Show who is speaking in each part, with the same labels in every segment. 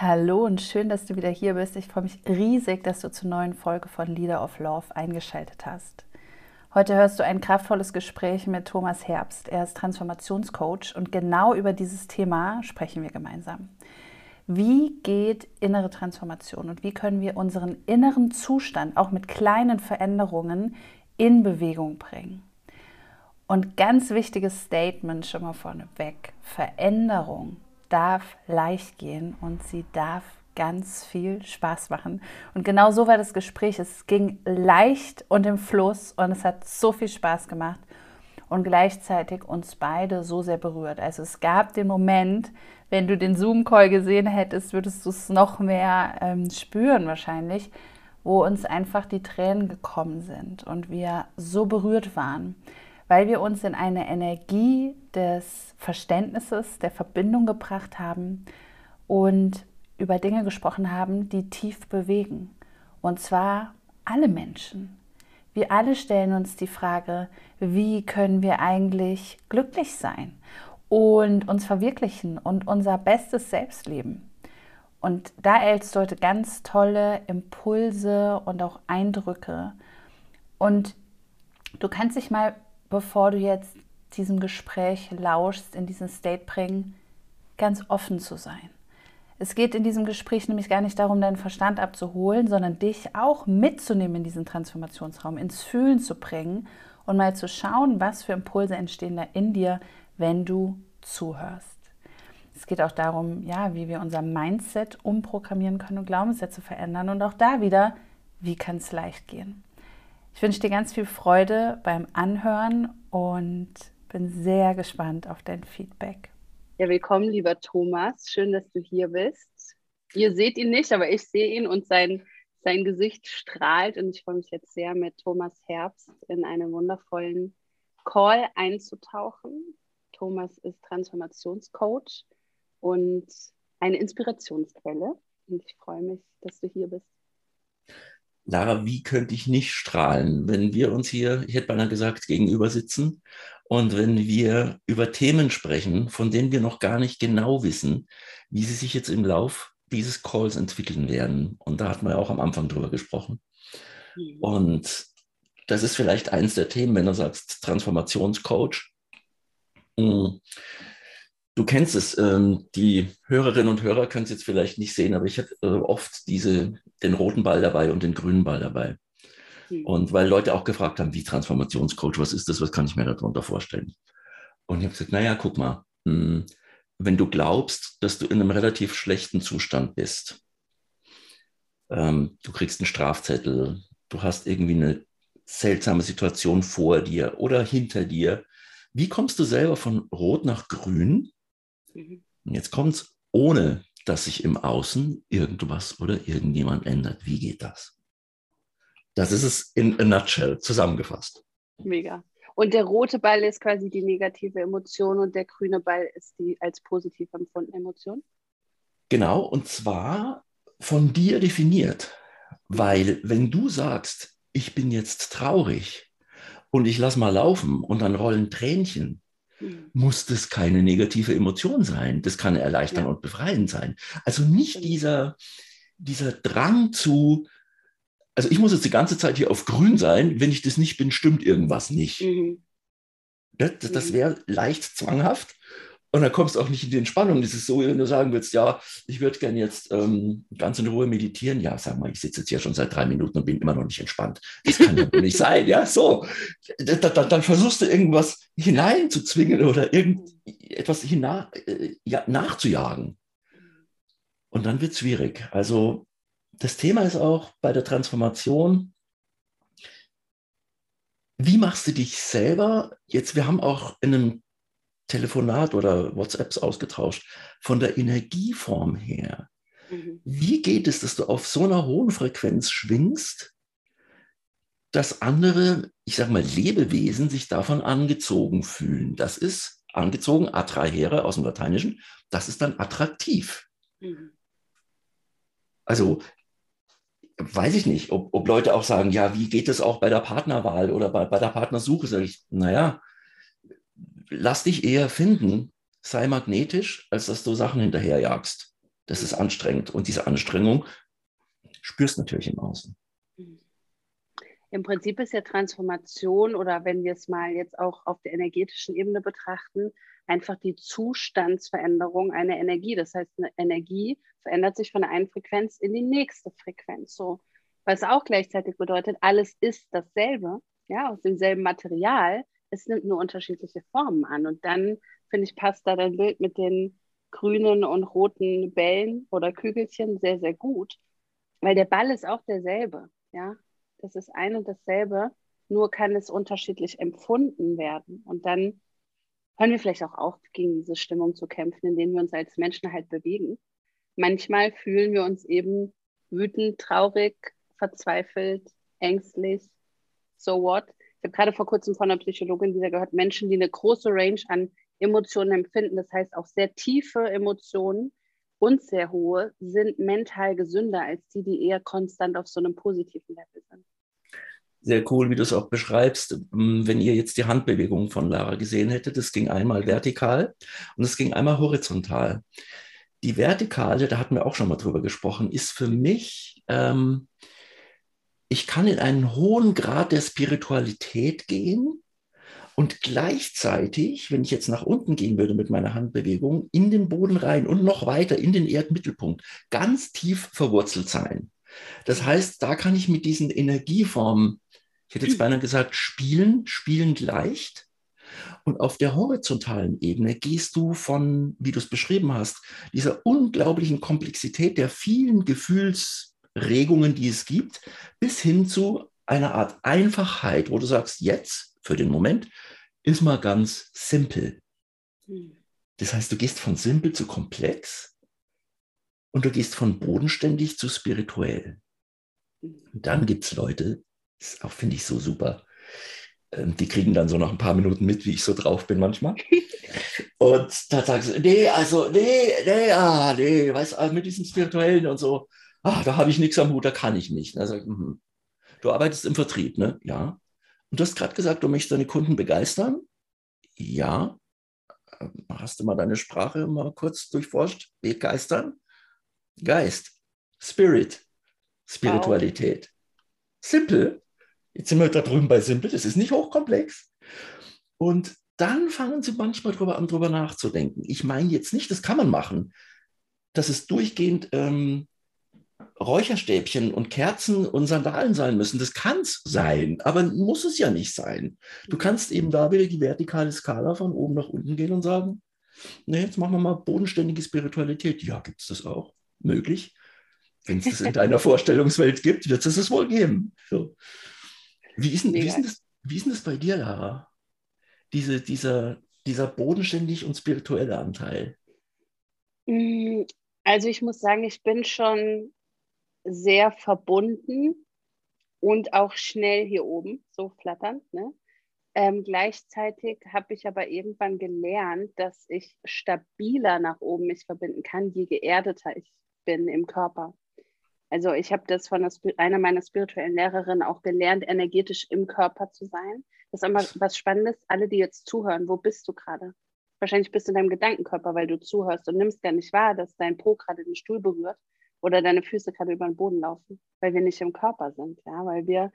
Speaker 1: Hallo und schön, dass du wieder hier bist. Ich freue mich riesig, dass du zur neuen Folge von Leader of Love eingeschaltet hast. Heute hörst du ein kraftvolles Gespräch mit Thomas Herbst. Er ist Transformationscoach und genau über dieses Thema sprechen wir gemeinsam. Wie geht innere Transformation und wie können wir unseren inneren Zustand auch mit kleinen Veränderungen in Bewegung bringen? Und ganz wichtiges Statement schon mal vorneweg. Veränderung darf leicht gehen und sie darf ganz viel Spaß machen. Und genau so war das Gespräch. Es ging leicht und im Fluss und es hat so viel Spaß gemacht und gleichzeitig uns beide so sehr berührt. Also es gab den Moment, wenn du den Zoom-Call gesehen hättest, würdest du es noch mehr ähm, spüren wahrscheinlich, wo uns einfach die Tränen gekommen sind und wir so berührt waren weil wir uns in eine Energie des Verständnisses, der Verbindung gebracht haben und über Dinge gesprochen haben, die tief bewegen. Und zwar alle Menschen. Wir alle stellen uns die Frage, wie können wir eigentlich glücklich sein und uns verwirklichen und unser bestes Selbst leben. Und da erhältst du heute ganz tolle Impulse und auch Eindrücke. Und du kannst dich mal bevor du jetzt diesem Gespräch lauschst, in diesen State bringen, ganz offen zu sein. Es geht in diesem Gespräch nämlich gar nicht darum, deinen Verstand abzuholen, sondern dich auch mitzunehmen in diesen Transformationsraum, ins Fühlen zu bringen und mal zu schauen, was für Impulse entstehen da in dir, wenn du zuhörst. Es geht auch darum, ja, wie wir unser Mindset umprogrammieren können und Glaubenssätze verändern und auch da wieder, wie kann es leicht gehen. Ich wünsche dir ganz viel Freude beim Anhören und bin sehr gespannt auf dein Feedback.
Speaker 2: Ja, willkommen, lieber Thomas. Schön, dass du hier bist. Ihr seht ihn nicht, aber ich sehe ihn und sein, sein Gesicht strahlt. Und ich freue mich jetzt sehr, mit Thomas Herbst in einen wundervollen Call einzutauchen. Thomas ist Transformationscoach und eine Inspirationsquelle. Und ich freue mich, dass du hier bist.
Speaker 3: Lara, wie könnte ich nicht strahlen, wenn wir uns hier, ich hätte beinahe gesagt, gegenüber sitzen und wenn wir über Themen sprechen, von denen wir noch gar nicht genau wissen, wie sie sich jetzt im Lauf dieses Calls entwickeln werden. Und da hatten wir ja auch am Anfang drüber gesprochen. Mhm. Und das ist vielleicht eins der Themen, wenn du sagst Transformationscoach. Mhm Du kennst es, ähm, die Hörerinnen und Hörer können es jetzt vielleicht nicht sehen, aber ich habe äh, oft diese, den roten Ball dabei und den grünen Ball dabei. Mhm. Und weil Leute auch gefragt haben, wie Transformationscoach, was ist das, was kann ich mir darunter vorstellen? Und ich habe gesagt, naja, guck mal, mh, hm, wenn du glaubst, dass du in einem relativ schlechten Zustand bist, ähm, du kriegst einen Strafzettel, du hast irgendwie eine seltsame Situation vor dir oder hinter dir, wie kommst du selber von rot nach grün? Mhm. Und jetzt kommt es, ohne dass sich im Außen irgendwas oder irgendjemand ändert. Wie geht das? Das ist es in a nutshell zusammengefasst.
Speaker 2: Mega. Und der rote Ball ist quasi die negative Emotion und der grüne Ball ist die als positiv empfundene Emotion?
Speaker 3: Genau, und zwar von dir definiert. Weil wenn du sagst, ich bin jetzt traurig und ich lass mal laufen und dann rollen Tränchen. Muss das keine negative Emotion sein. Das kann erleichtern ja. und befreiend sein. Also nicht dieser, dieser Drang zu, also ich muss jetzt die ganze Zeit hier auf grün sein, wenn ich das nicht bin, stimmt irgendwas nicht. Mhm. Das, das mhm. wäre leicht zwanghaft. Und dann kommst du auch nicht in die Entspannung. Das ist so, wenn du sagen willst, ja, ich würde gerne jetzt ähm, ganz in Ruhe meditieren. Ja, sag mal, ich sitze jetzt hier schon seit drei Minuten und bin immer noch nicht entspannt. Das kann ja nicht sein. Ja, so. Da, da, dann versuchst du irgendwas hineinzuzwingen oder irgendetwas hina, äh, ja, nachzujagen. Und dann wird es schwierig. Also das Thema ist auch bei der Transformation, wie machst du dich selber? Jetzt, wir haben auch in einem Telefonat oder WhatsApps ausgetauscht, von der Energieform her. Mhm. Wie geht es, dass du auf so einer hohen Frequenz schwingst, dass andere, ich sage mal, Lebewesen sich davon angezogen fühlen? Das ist angezogen, attrahere aus dem Lateinischen, das ist dann attraktiv. Mhm. Also weiß ich nicht, ob, ob, Leute auch sagen, ja, wie geht es auch bei der Partnerwahl oder bei, bei der Partnersuche? Sage ich, naja, lass dich eher finden, sei magnetisch, als dass du Sachen hinterherjagst. Das ist anstrengend. Und diese Anstrengung spürst du natürlich im Außen. Mhm.
Speaker 1: Im Prinzip ist ja Transformation oder wenn wir es mal jetzt auch auf der energetischen Ebene betrachten, einfach die Zustandsveränderung einer Energie. Das heißt, eine Energie verändert sich von der einen Frequenz in die nächste Frequenz. So, was auch gleichzeitig bedeutet, alles ist dasselbe, ja, aus demselben Material. Es nimmt nur unterschiedliche Formen an. Und dann, finde ich, passt da dein Bild mit den grünen und roten Bällen oder Kügelchen sehr, sehr gut, weil der Ball ist auch derselbe, ja. Das ist ein und dasselbe, nur kann es unterschiedlich empfunden werden. Und dann hören wir vielleicht auch auf, gegen diese Stimmung zu kämpfen, in denen wir uns als Menschen halt bewegen. Manchmal fühlen wir uns eben wütend, traurig, verzweifelt, ängstlich. So what? Ich habe gerade vor kurzem von einer Psychologin wieder gehört, Menschen, die eine große Range an Emotionen empfinden, das heißt auch sehr tiefe Emotionen und sehr hohe, sind mental gesünder als die, die eher konstant auf so einem positiven Level sind
Speaker 3: sehr cool, wie du es auch beschreibst. Ähm, wenn ihr jetzt die Handbewegung von Lara gesehen hättet, das ging einmal vertikal und es ging einmal horizontal. Die vertikale, da hatten wir auch schon mal drüber gesprochen, ist für mich, ähm, ich kann in einen hohen Grad der Spiritualität gehen und gleichzeitig, wenn ich jetzt nach unten gehen würde mit meiner Handbewegung, in den Boden rein und noch weiter in den Erdmittelpunkt, ganz tief verwurzelt sein. Das heißt, da kann ich mit diesen Energieformen ich hätte jetzt beinahe gesagt, spielen, spielend leicht. Und auf der horizontalen Ebene gehst du von, wie du es beschrieben hast, dieser unglaublichen Komplexität der vielen Gefühlsregungen, die es gibt, bis hin zu einer Art Einfachheit, wo du sagst, jetzt, für den Moment, ist mal ganz simpel. Das heißt, du gehst von simpel zu komplex und du gehst von bodenständig zu spirituell. Und dann gibt es Leute, das auch finde ich so super. Ähm, die kriegen dann so nach ein paar Minuten mit, wie ich so drauf bin manchmal. Und da sagen sie, nee, also, nee, nee, ah, nee, weißt du, mit diesem Spirituellen und so, ah, da habe ich nichts am Hut, da kann ich nicht. Also, mh. Du arbeitest im Vertrieb, ne? Ja. Und du hast gerade gesagt, du möchtest deine Kunden begeistern. Ja. Ähm, hast du mal deine Sprache mal kurz durchforscht? Begeistern? Geist, Spirit, Spiritualität. Wow. Simple. Jetzt sind wir da drüben bei Simple, das ist nicht hochkomplex. Und dann fangen sie manchmal drüber an, drüber nachzudenken. Ich meine jetzt nicht, das kann man machen, dass es durchgehend ähm, Räucherstäbchen und Kerzen und Sandalen sein müssen. Das kann es sein, aber muss es ja nicht sein. Du kannst eben da wieder die vertikale Skala von oben nach unten gehen und sagen, nee, jetzt machen wir mal bodenständige Spiritualität. Ja, gibt es das auch? Möglich. Wenn es das in deiner Vorstellungswelt gibt, wird es es wohl geben. So. Wie ist, denn, wie, ist das, wie ist denn das bei dir, Lara? Diese, dieser, dieser bodenständig und spirituelle Anteil?
Speaker 1: Mm, also ich muss sagen, ich bin schon sehr verbunden und auch schnell hier oben, so flatternd. Ne? Ähm, gleichzeitig habe ich aber irgendwann gelernt, dass ich stabiler nach oben mich verbinden kann, je geerdeter ich bin im Körper. Also ich habe das von einer meiner spirituellen Lehrerinnen auch gelernt, energetisch im Körper zu sein. Das ist aber was Spannendes. Alle, die jetzt zuhören, wo bist du gerade? Wahrscheinlich bist du in deinem Gedankenkörper, weil du zuhörst und nimmst gar nicht wahr, dass dein Po gerade den Stuhl berührt oder deine Füße gerade über den Boden laufen, weil wir nicht im Körper sind, ja, weil wir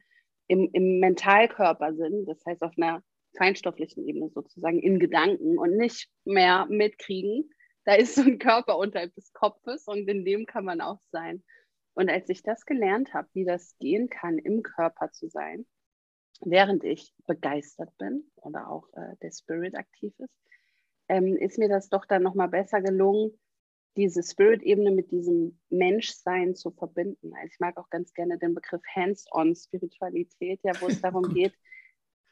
Speaker 1: im, im Mentalkörper sind, das heißt auf einer feinstofflichen Ebene sozusagen in Gedanken und nicht mehr mitkriegen. Da ist so ein Körper unterhalb des Kopfes und in dem kann man auch sein. Und als ich das gelernt habe, wie das gehen kann, im Körper zu sein, während ich begeistert bin oder auch äh, der Spirit aktiv ist, ähm, ist mir das doch dann nochmal besser gelungen, diese Spirit-Ebene mit diesem Menschsein zu verbinden. Also ich mag auch ganz gerne den Begriff Hands-on-Spiritualität, ja, wo es darum geht,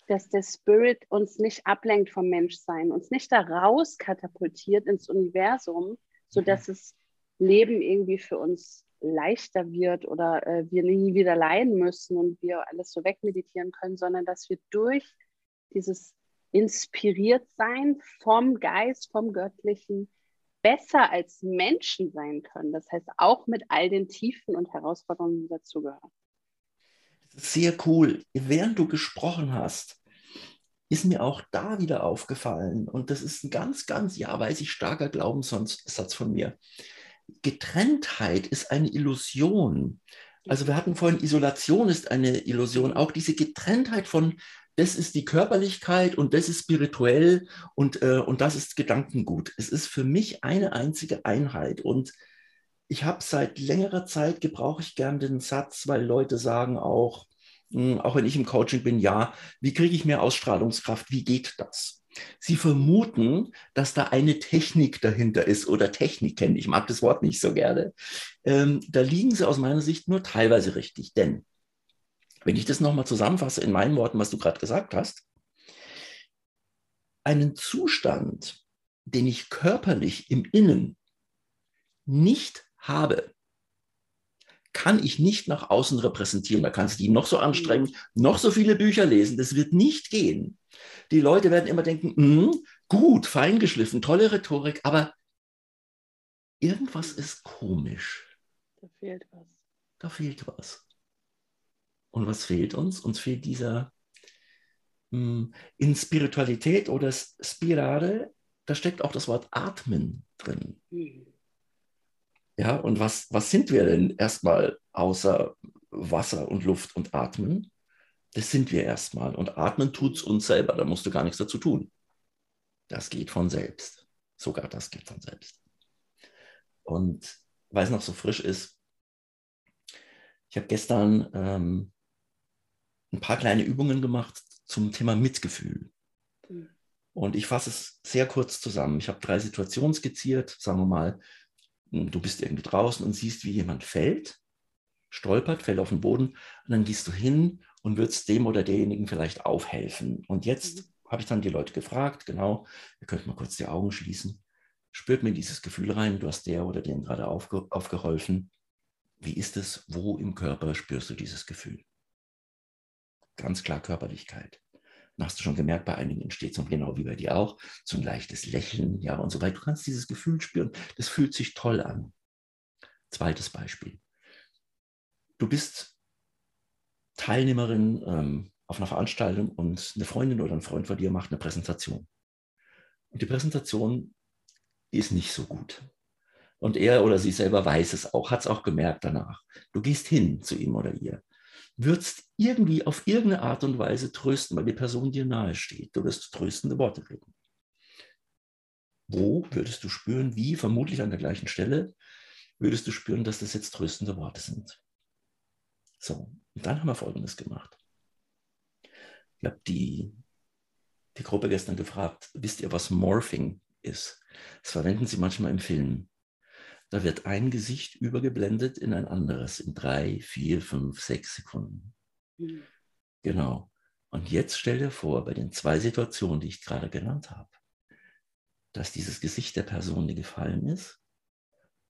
Speaker 1: dass der Spirit uns nicht ablenkt vom Menschsein, uns nicht da raus katapultiert ins Universum, sodass mhm. es Leben irgendwie für uns leichter wird oder äh, wir nie wieder leiden müssen und wir alles so wegmeditieren können, sondern dass wir durch dieses inspiriert sein vom Geist, vom Göttlichen besser als Menschen sein können. Das heißt, auch mit all den Tiefen und Herausforderungen, die dazugehören.
Speaker 3: Sehr cool. Während du gesprochen hast, ist mir auch da wieder aufgefallen, und das ist ein ganz, ganz, ja, weiß ich, starker Glaubenssatz von mir Getrenntheit ist eine Illusion. Also wir hatten vorhin, Isolation ist eine Illusion. Auch diese Getrenntheit von, das ist die Körperlichkeit und das ist spirituell und, äh, und das ist Gedankengut. Es ist für mich eine einzige Einheit. Und ich habe seit längerer Zeit, gebrauche ich gern den Satz, weil Leute sagen auch, hm, auch wenn ich im Coaching bin, ja, wie kriege ich mehr Ausstrahlungskraft? Wie geht das? Sie vermuten, dass da eine Technik dahinter ist oder Techniken. Ich mag das Wort nicht so gerne. Ähm, da liegen Sie aus meiner Sicht nur teilweise richtig. Denn, wenn ich das nochmal zusammenfasse in meinen Worten, was du gerade gesagt hast, einen Zustand, den ich körperlich im Innen nicht habe, kann ich nicht nach außen repräsentieren. Da kannst du die noch so anstrengen, noch so viele Bücher lesen. Das wird nicht gehen. Die Leute werden immer denken, mm, gut, feingeschliffen, tolle Rhetorik, aber irgendwas ist komisch.
Speaker 1: Da fehlt was.
Speaker 3: Da fehlt was. Und was fehlt uns? Uns fehlt dieser mh, hm, in Spiritualität oder Spirale, da steckt auch das Wort Atmen drin. Mhm. Ja, und was, was sind wir denn erstmal außer Wasser und Luft und Atmen? Das sind wir erstmal. Und atmen tut es uns selber, da musst du gar nichts dazu tun. Das geht von selbst. Sogar das geht von selbst. Und weil es noch so frisch ist, ich habe gestern ähm, ein paar kleine Übungen gemacht zum Thema Mitgefühl. Mhm. Und ich fasse es sehr kurz zusammen. Ich habe drei Situationen skizziert, sagen wir mal, du bist irgendwie draußen und siehst, wie jemand fällt, stolpert, fällt auf den Boden und dann gehst du hin und würdest dem oder derjenigen vielleicht aufhelfen. Und jetzt mhm. habe ich dann die Leute gefragt, genau, ihr könnt mal kurz die Augen schließen, spürt mir dieses Gefühl rein, du hast der oder dem gerade aufge aufgeholfen. Wie ist es, wo im Körper spürst du dieses Gefühl? Ganz klar Körperlichkeit. Und hast du schon gemerkt, bei einigen entsteht so genau wie bei dir auch, so ein leichtes Lächeln, ja, und so weiter. Du kannst dieses Gefühl spüren. Das fühlt sich toll an. Zweites Beispiel. Du bist Teilnehmerin ähm, auf einer Veranstaltung und eine Freundin oder ein Freund von dir macht eine Präsentation. Und die Präsentation ist nicht so gut. Und er oder sie selber weiß es auch, hat es auch gemerkt danach. Du gehst hin zu ihm oder ihr würdest irgendwie auf irgendeine Art und Weise trösten, weil die Person dir nahe steht. Du wirst tröstende Worte reden. Wo würdest du spüren, wie, vermutlich an der gleichen Stelle, würdest du spüren, dass das jetzt tröstende Worte sind. So, und dann haben wir Folgendes gemacht. Ich habe die, die Gruppe gestern gefragt, wisst ihr, was Morphing ist? Das verwenden sie manchmal im Film. Da wird ein Gesicht übergeblendet in ein anderes in drei, vier, fünf, sechs Sekunden. Genau. Und jetzt stell dir vor, bei den zwei Situationen, die ich gerade genannt habe, dass dieses Gesicht der Person, die gefallen ist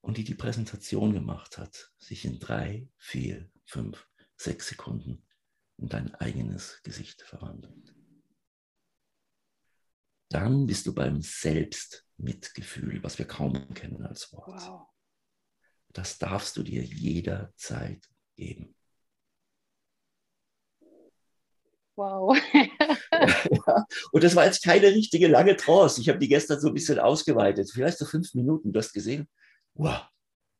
Speaker 3: und die die Präsentation gemacht hat, sich in drei, vier, fünf, sechs Sekunden in dein eigenes Gesicht verwandelt. Dann bist du beim Selbstmitgefühl, was wir kaum kennen als Wort. Wow. Das darfst du dir jederzeit geben.
Speaker 1: Wow.
Speaker 3: ja, und das war jetzt keine richtige lange Trance. Ich habe die gestern so ein bisschen ausgeweitet. Vielleicht so fünf Minuten. Du hast gesehen, wow,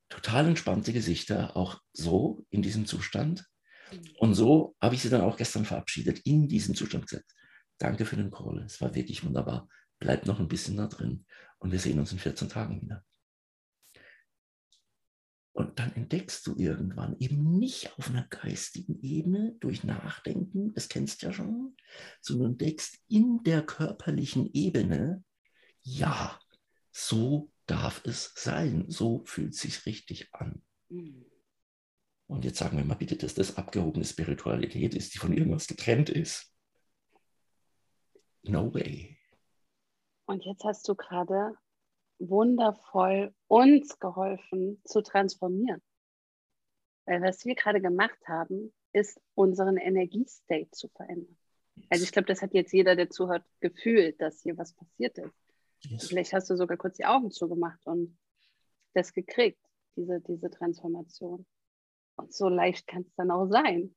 Speaker 3: total entspannte Gesichter, auch so in diesem Zustand. Und so habe ich sie dann auch gestern verabschiedet, in diesem Zustand gesagt. Danke für den Call. Es war wirklich wunderbar. Bleib noch ein bisschen da drin. Und wir sehen uns in 14 Tagen wieder. Und dann entdeckst du irgendwann eben nicht auf einer geistigen Ebene durch Nachdenken, das kennst du ja schon, sondern entdeckst in der körperlichen Ebene, ja, so darf es sein, so fühlt es sich richtig an. Mhm. Und jetzt sagen wir mal bitte, dass das abgehobene Spiritualität ist, die von irgendwas getrennt ist. No way.
Speaker 1: Und jetzt hast du gerade wundervoll uns geholfen zu transformieren. Weil was wir gerade gemacht haben, ist unseren Energiestate zu verändern. Also ich glaube, das hat jetzt jeder, der zuhört, gefühlt, dass hier was passiert ist. Yes. Vielleicht hast du sogar kurz die Augen zugemacht und das gekriegt, diese, diese Transformation. Und so leicht kann es dann auch sein.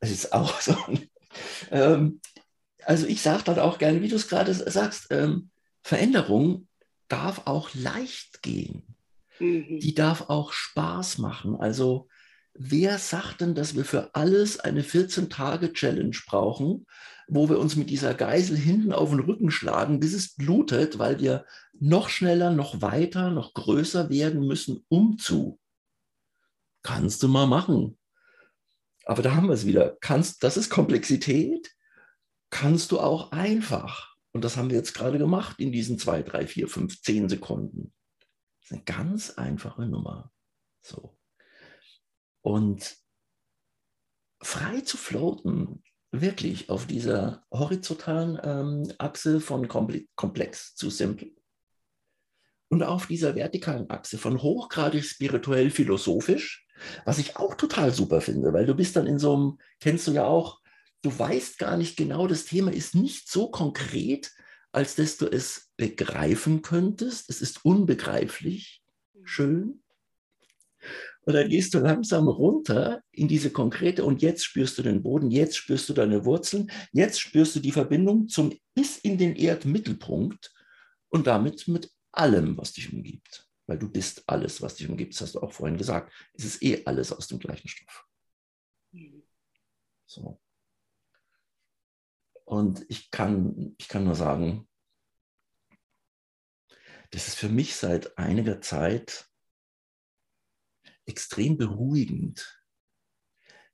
Speaker 3: Es ist auch so. Ähm, also ich sage dann auch gerne, wie du es gerade sagst, ähm, Veränderung darf auch leicht gehen. Mhm. Die darf auch Spaß machen. Also wer sagt denn, dass wir für alles eine 14-Tage-Challenge brauchen, wo wir uns mit dieser Geisel hinten auf den Rücken schlagen, bis es blutet, weil wir noch schneller, noch weiter, noch größer werden müssen, um zu. Kannst du mal machen. Aber da haben wir es wieder. Kannst, das ist Komplexität. Kannst du auch einfach. Und das haben wir jetzt gerade gemacht in diesen zwei, drei, vier, fünf, zehn Sekunden. Das ist eine ganz einfache Nummer. So. Und frei zu floaten, wirklich auf dieser horizontalen ähm, Achse von komplex zu simpel und auf dieser vertikalen Achse von hochgradig spirituell philosophisch, was ich auch total super finde, weil du bist dann in so einem, kennst du ja auch, du weißt gar nicht genau, das Thema ist nicht so konkret, als dass du es begreifen könntest. Es ist unbegreiflich schön. Und dann gehst du langsam runter in diese konkrete und jetzt spürst du den Boden, jetzt spürst du deine Wurzeln, jetzt spürst du die Verbindung zum bis in den Erdmittelpunkt und damit mit allem, was dich umgibt. Weil du bist alles, was dich umgibt, das hast du auch vorhin gesagt. Es ist eh alles aus dem gleichen Stoff. So. Und ich kann, ich kann nur sagen, das ist für mich seit einiger Zeit extrem beruhigend.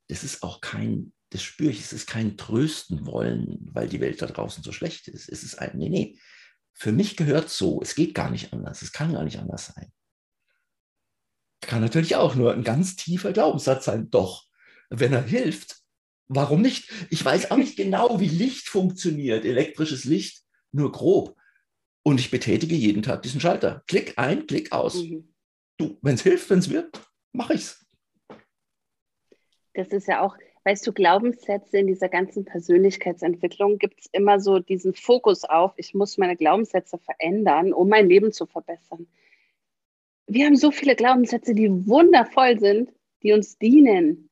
Speaker 3: Das ist auch kein, das spüre ich, es ist kein Trösten wollen, weil die Welt da draußen so schlecht ist. Es ist ein, nee, nee, für mich gehört so, es geht gar nicht anders, es kann gar nicht anders sein. Kann natürlich auch nur ein ganz tiefer Glaubenssatz sein, doch, wenn er hilft, warum nicht? Ich weiß auch nicht genau, wie Licht funktioniert, elektrisches Licht, nur grob. Und ich betätige jeden Tag diesen Schalter. Klick ein, Klick aus. Mhm. Du, wenn es hilft, wenn es wirkt, mache ich es.
Speaker 1: Das ist ja auch, weißt du, Glaubenssätze in dieser ganzen Persönlichkeitsentwicklung gibt es immer so diesen Fokus auf, ich muss meine Glaubenssätze verändern, um mein Leben zu verbessern. Wir haben so viele Glaubenssätze, die wundervoll sind, die uns dienen.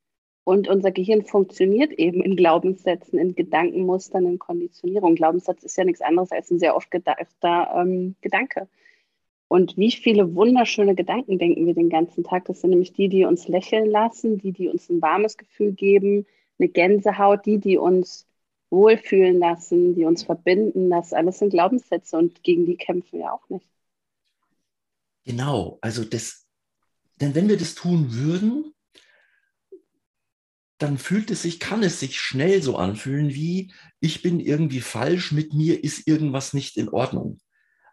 Speaker 1: Und unser Gehirn funktioniert eben in Glaubenssätzen, in Gedankenmustern, in Konditionierung. Glaubenssatz ist ja nichts anderes als ein sehr oft gedachter ähm, Gedanke. Und wie viele wunderschöne Gedanken denken wir den ganzen Tag? Das sind nämlich die, die uns lächeln lassen, die, die uns ein warmes Gefühl geben, eine Gänsehaut, die, die uns wohlfühlen lassen, die uns verbinden. Das alles sind Glaubenssätze und gegen die kämpfen wir auch nicht.
Speaker 3: Genau, also das, denn wenn wir das tun würden, dann fühlt es sich, kann es sich schnell so anfühlen wie, ich bin irgendwie falsch, mit mir ist irgendwas nicht in Ordnung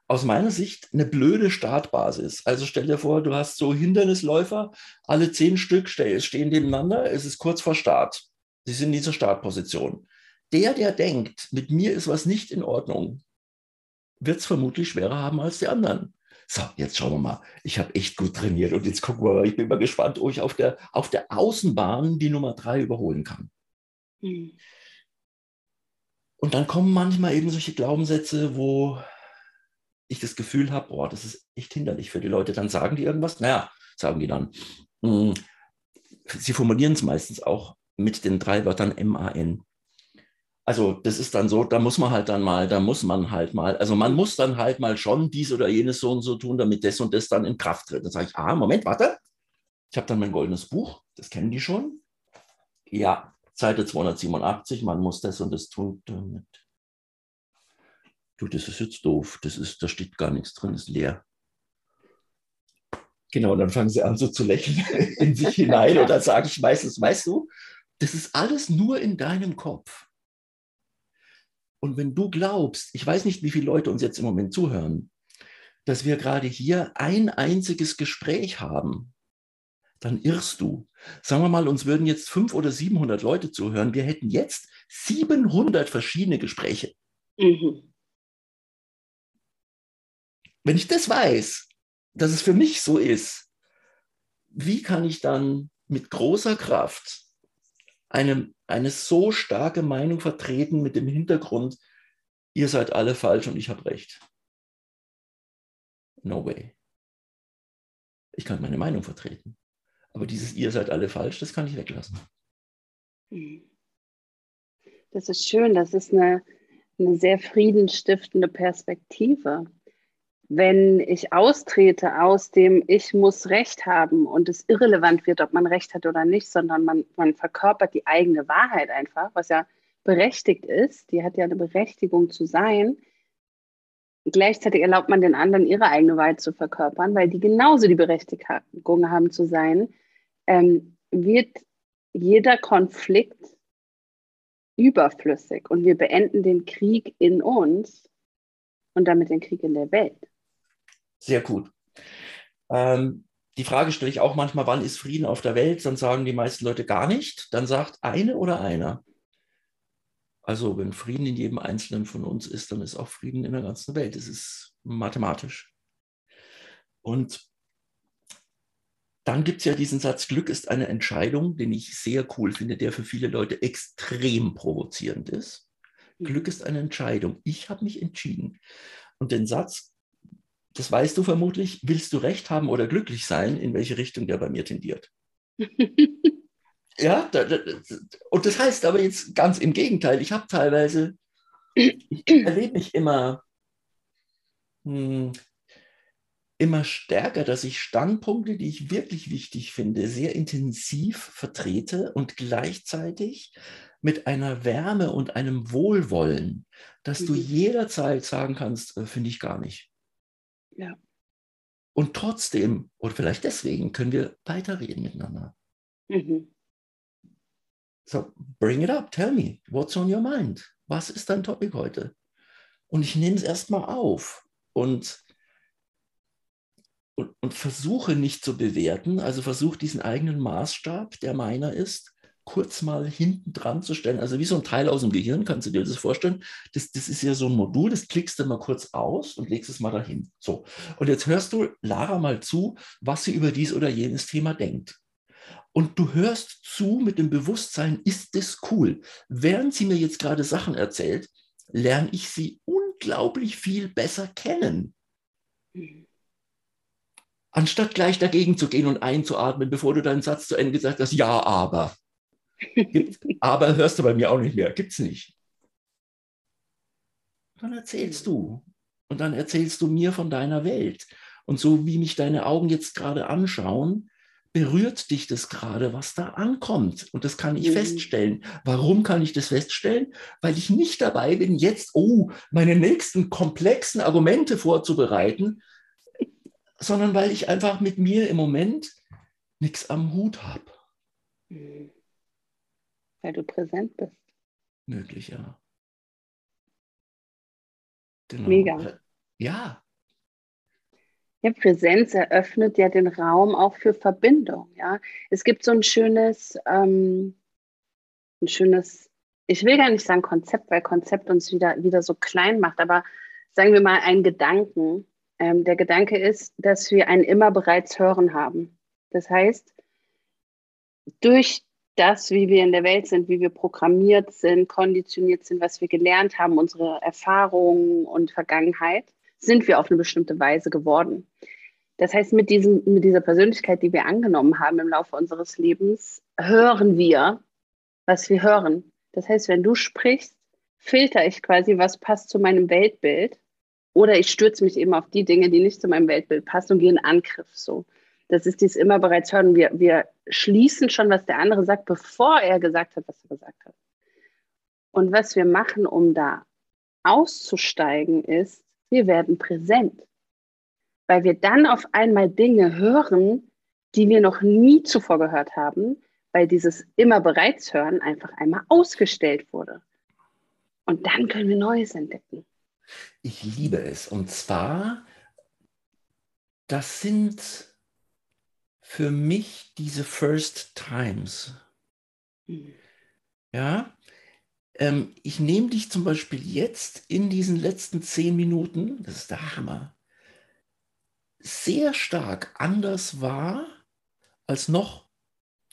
Speaker 3: aus meiner Sicht eine blöde Startbasis. Also stell dir vor, du hast so Hindernisläufer, alle zehn Stück stehen nebeneinander, es ist kurz vor Start. Sie sind in dieser Startposition. Der, der denkt, mit mir ist was nicht in Ordnung, wird es vermutlich schwerer haben als die anderen. So, jetzt schauen wir mal. Ich habe echt gut trainiert und jetzt gucken wir mal. Ich bin mal gespannt, ob ich auf der, auf der Außenbahn die Nummer drei überholen kann. Mhm. Und dann kommen manchmal eben solche Glaubenssätze, wo ich das Gefühl habe, boah, das ist echt hinderlich für die Leute, dann sagen die irgendwas. Naja, sagen die dann. Hm, sie formulieren es meistens auch mit den drei Wörtern MAN. Also das ist dann so, da muss man halt dann mal, da muss man halt mal, also man muss dann halt mal schon dies oder jenes so und so tun, damit das und das dann in Kraft tritt. Dann sage ich, ah, Moment, warte. Ich habe dann mein goldenes Buch, das kennen die schon. Ja, Seite 287, man muss das und das tun, damit du, das ist jetzt doof, das ist, da steht gar nichts drin, ist leer. Genau, dann fangen sie an so zu lächeln in sich hinein und dann sage ich meistens, weißt du, das ist alles nur in deinem Kopf. Und wenn du glaubst, ich weiß nicht, wie viele Leute uns jetzt im Moment zuhören, dass wir gerade hier ein einziges Gespräch haben, dann irrst du. Sagen wir mal, uns würden jetzt 500 oder 700 Leute zuhören. Wir hätten jetzt 700 verschiedene Gespräche. Mhm. Wenn ich das weiß, dass es für mich so ist, wie kann ich dann mit großer Kraft eine, eine so starke Meinung vertreten mit dem Hintergrund, ihr seid alle falsch und ich habe recht? No way. Ich kann meine Meinung vertreten. Aber dieses ihr seid alle falsch, das kann ich weglassen.
Speaker 1: Das ist schön, das ist eine, eine sehr friedenstiftende Perspektive wenn ich austrete aus dem Ich muss Recht haben und es irrelevant wird, ob man Recht hat oder nicht, sondern man, man verkörpert die eigene Wahrheit einfach, was ja berechtigt ist, die hat ja eine Berechtigung zu sein. Gleichzeitig erlaubt man den anderen ihre eigene Wahrheit zu verkörpern, weil die genauso die Berechtigung haben zu sein, ähm, wird jeder Konflikt überflüssig und wir beenden den Krieg in uns und damit den Krieg in der Welt.
Speaker 3: Sehr gut. Ähm, die Frage stelle ich auch manchmal, wann ist Frieden auf der Welt? Dann sagen die meisten Leute gar nicht. Dann sagt eine oder einer. Also wenn Frieden in jedem Einzelnen von uns ist, dann ist auch Frieden in der ganzen Welt. Das ist mathematisch. Und dann gibt es ja diesen Satz, Glück ist eine Entscheidung, den ich sehr cool finde, der für viele Leute extrem provozierend ist. Glück ist eine Entscheidung. Ich habe mich entschieden. Und den Satz das weißt du vermutlich, willst du recht haben oder glücklich sein, in welche Richtung der bei mir tendiert. ja, da, da, und das heißt aber jetzt ganz im Gegenteil, ich habe teilweise, ich erlebe mich immer, hm, immer stärker, dass ich Standpunkte, die ich wirklich wichtig finde, sehr intensiv vertrete und gleichzeitig mit einer Wärme und einem Wohlwollen, dass mhm. du jederzeit sagen kannst, äh, finde ich gar nicht.
Speaker 1: Ja.
Speaker 3: Und trotzdem, oder vielleicht deswegen, können wir weiterreden miteinander. Mhm. So, bring it up, tell me, what's on your mind? Was ist dein Topic heute? Und ich nehme es erstmal auf und, und, und versuche nicht zu bewerten, also versuche diesen eigenen Maßstab, der meiner ist, kurz mal hinten dran zu stellen. Also wie so ein Teil aus dem Gehirn, kannst du dir das vorstellen? Das, das ist ja so ein Modul, das klickst du mal kurz aus und legst es mal dahin. So. Und jetzt hörst du Lara mal zu, was sie über dies oder jenes Thema denkt. Und du hörst zu mit dem Bewusstsein, ist das cool? Während sie mir jetzt gerade Sachen erzählt, lerne ich sie unglaublich viel besser kennen. Anstatt gleich dagegen zu gehen und einzuatmen, bevor du deinen Satz zu Ende gesagt hast, ja, aber. Gibt, aber hörst du bei mir auch nicht mehr. Gibt es nicht. Dann erzählst du. Und dann erzählst du mir von deiner Welt. Und so wie mich deine Augen jetzt gerade anschauen, berührt dich das gerade, was da ankommt. Und das kann ich mhm. feststellen. Warum kann ich das feststellen? Weil ich nicht dabei bin, jetzt, oh, meine nächsten komplexen Argumente vorzubereiten, sondern weil ich einfach mit mir im Moment nichts am Hut habe. Mhm
Speaker 1: weil du präsent bist.
Speaker 3: Möglich, ja.
Speaker 1: Genau. Mega.
Speaker 3: Ja.
Speaker 1: Ja, Präsenz eröffnet ja den Raum auch für Verbindung. Ja, es gibt so ein schönes, ähm, ein schönes, ich will gar nicht sagen Konzept, weil Konzept uns wieder, wieder so klein macht, aber sagen wir mal einen Gedanken. Ähm, der Gedanke ist, dass wir ein immer bereits Hören haben. Das heißt, durch das, wie wir in der Welt sind, wie wir programmiert sind, konditioniert sind, was wir gelernt haben, unsere Erfahrungen und Vergangenheit, sind wir auf eine bestimmte Weise geworden. Das heißt, mit, diesem, mit dieser Persönlichkeit, die wir angenommen haben im Laufe unseres Lebens, hören wir, was wir hören. Das heißt, wenn du sprichst, filter ich quasi, was passt zu meinem Weltbild. Oder ich stürze mich eben auf die Dinge, die nicht zu meinem Weltbild passen und gehe in Angriff so. Das ist dies immer bereits hören. Wir, wir schließen schon, was der andere sagt, bevor er gesagt hat, was er gesagt hat. Und was wir machen, um da auszusteigen, ist, wir werden präsent. Weil wir dann auf einmal Dinge hören, die wir noch nie zuvor gehört haben, weil dieses immer bereits hören einfach einmal ausgestellt wurde. Und dann können wir Neues entdecken.
Speaker 3: Ich liebe es. Und zwar, das sind für mich diese First Times. Mhm. Ja, ähm, ich nehme dich zum Beispiel jetzt in diesen letzten zehn Minuten, das ist der Hammer, sehr stark anders wahr als noch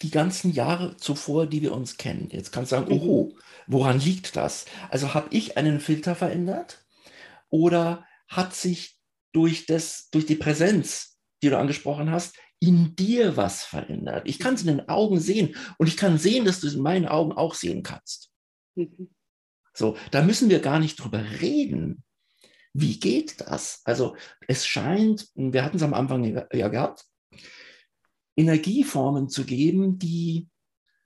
Speaker 3: die ganzen Jahre zuvor, die wir uns kennen. Jetzt kannst du sagen, mhm. oh, woran liegt das? Also habe ich einen Filter verändert oder hat sich durch, das, durch die Präsenz, die du angesprochen hast, in dir was verändert. Ich kann es in den Augen sehen und ich kann sehen, dass du es in meinen Augen auch sehen kannst. Mhm. So, da müssen wir gar nicht drüber reden. wie geht das? Also es scheint, wir hatten es am Anfang ja gehabt, Energieformen zu geben, die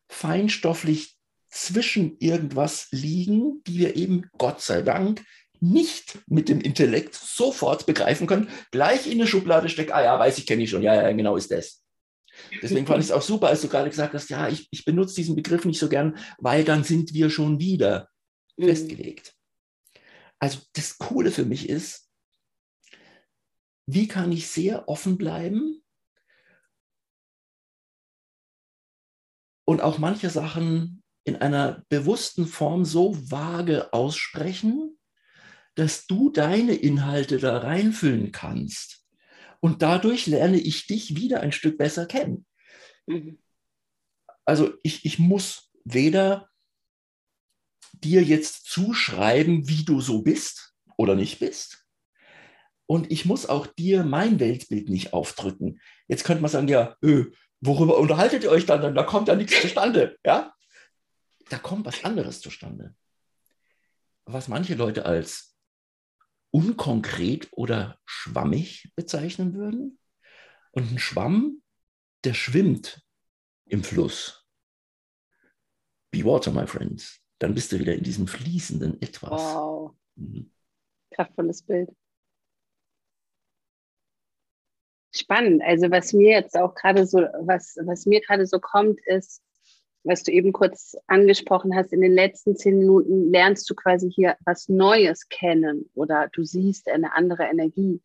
Speaker 3: feinstofflich zwischen irgendwas liegen, die wir eben Gott sei Dank nicht mit dem Intellekt sofort begreifen können, gleich in eine Schublade stecken, ah ja, weiß ich, kenne ich schon, ja, ja, genau ist das. Deswegen fand ich es auch super, als du gerade gesagt hast, ja, ich, ich benutze diesen Begriff nicht so gern, weil dann sind wir schon wieder mhm. festgelegt. Also das Coole für mich ist, wie kann ich sehr offen bleiben und auch manche Sachen in einer bewussten Form so vage aussprechen, dass du deine Inhalte da reinfüllen kannst. Und dadurch lerne ich dich wieder ein Stück besser kennen. Mhm. Also ich, ich muss weder dir jetzt zuschreiben, wie du so bist oder nicht bist. Und ich muss auch dir mein Weltbild nicht aufdrücken. Jetzt könnte man sagen, ja, öh, worüber unterhaltet ihr euch dann? Da kommt ja nichts zustande. Ja? Da kommt was anderes zustande. Was manche Leute als unkonkret oder schwammig bezeichnen würden. Und ein Schwamm, der schwimmt im Fluss. Be water, my friends. Dann bist du wieder in diesem fließenden Etwas.
Speaker 1: Wow. Mhm. Kraftvolles Bild. spannend. Also was mir jetzt auch gerade so, was, was mir gerade so kommt, ist, was du eben kurz angesprochen hast, in den letzten zehn Minuten lernst du quasi hier was Neues kennen oder du siehst eine andere Energie.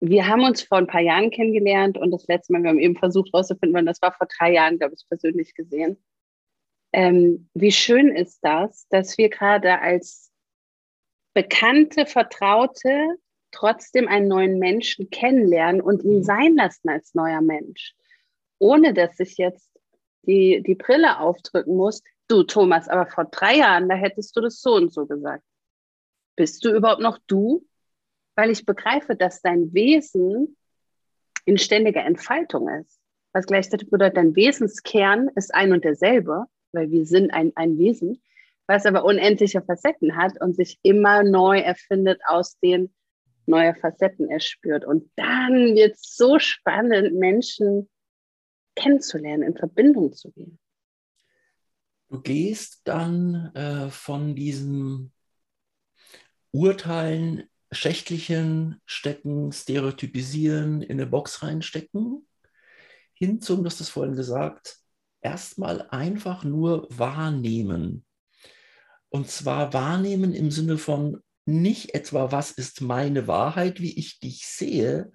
Speaker 1: Wir haben uns vor ein paar Jahren kennengelernt und das letzte Mal, wir haben eben versucht herauszufinden, wann das war vor drei Jahren, glaube ich, persönlich gesehen. Ähm, wie schön ist das, dass wir gerade als bekannte, vertraute trotzdem einen neuen Menschen kennenlernen und ihn mhm. sein lassen als neuer Mensch, ohne dass ich jetzt die, die Brille aufdrücken muss. Du, Thomas, aber vor drei Jahren, da hättest du das so und so gesagt. Bist du überhaupt noch du? Weil ich begreife, dass dein Wesen in ständiger Entfaltung ist. Was gleichzeitig bedeutet, dein Wesenskern ist ein und derselbe, weil wir sind ein, ein Wesen, was aber unendliche Facetten hat und sich immer neu erfindet aus den neue Facetten erspürt. Und dann wird es so spannend, Menschen kennenzulernen, in Verbindung zu gehen.
Speaker 3: Du gehst dann äh, von diesem Urteilen, Schächtlichen, Stecken, Stereotypisieren, in eine Box reinstecken, hin zum, du hast es vorhin gesagt, erstmal einfach nur wahrnehmen. Und zwar wahrnehmen im Sinne von nicht etwa, was ist meine Wahrheit, wie ich dich sehe,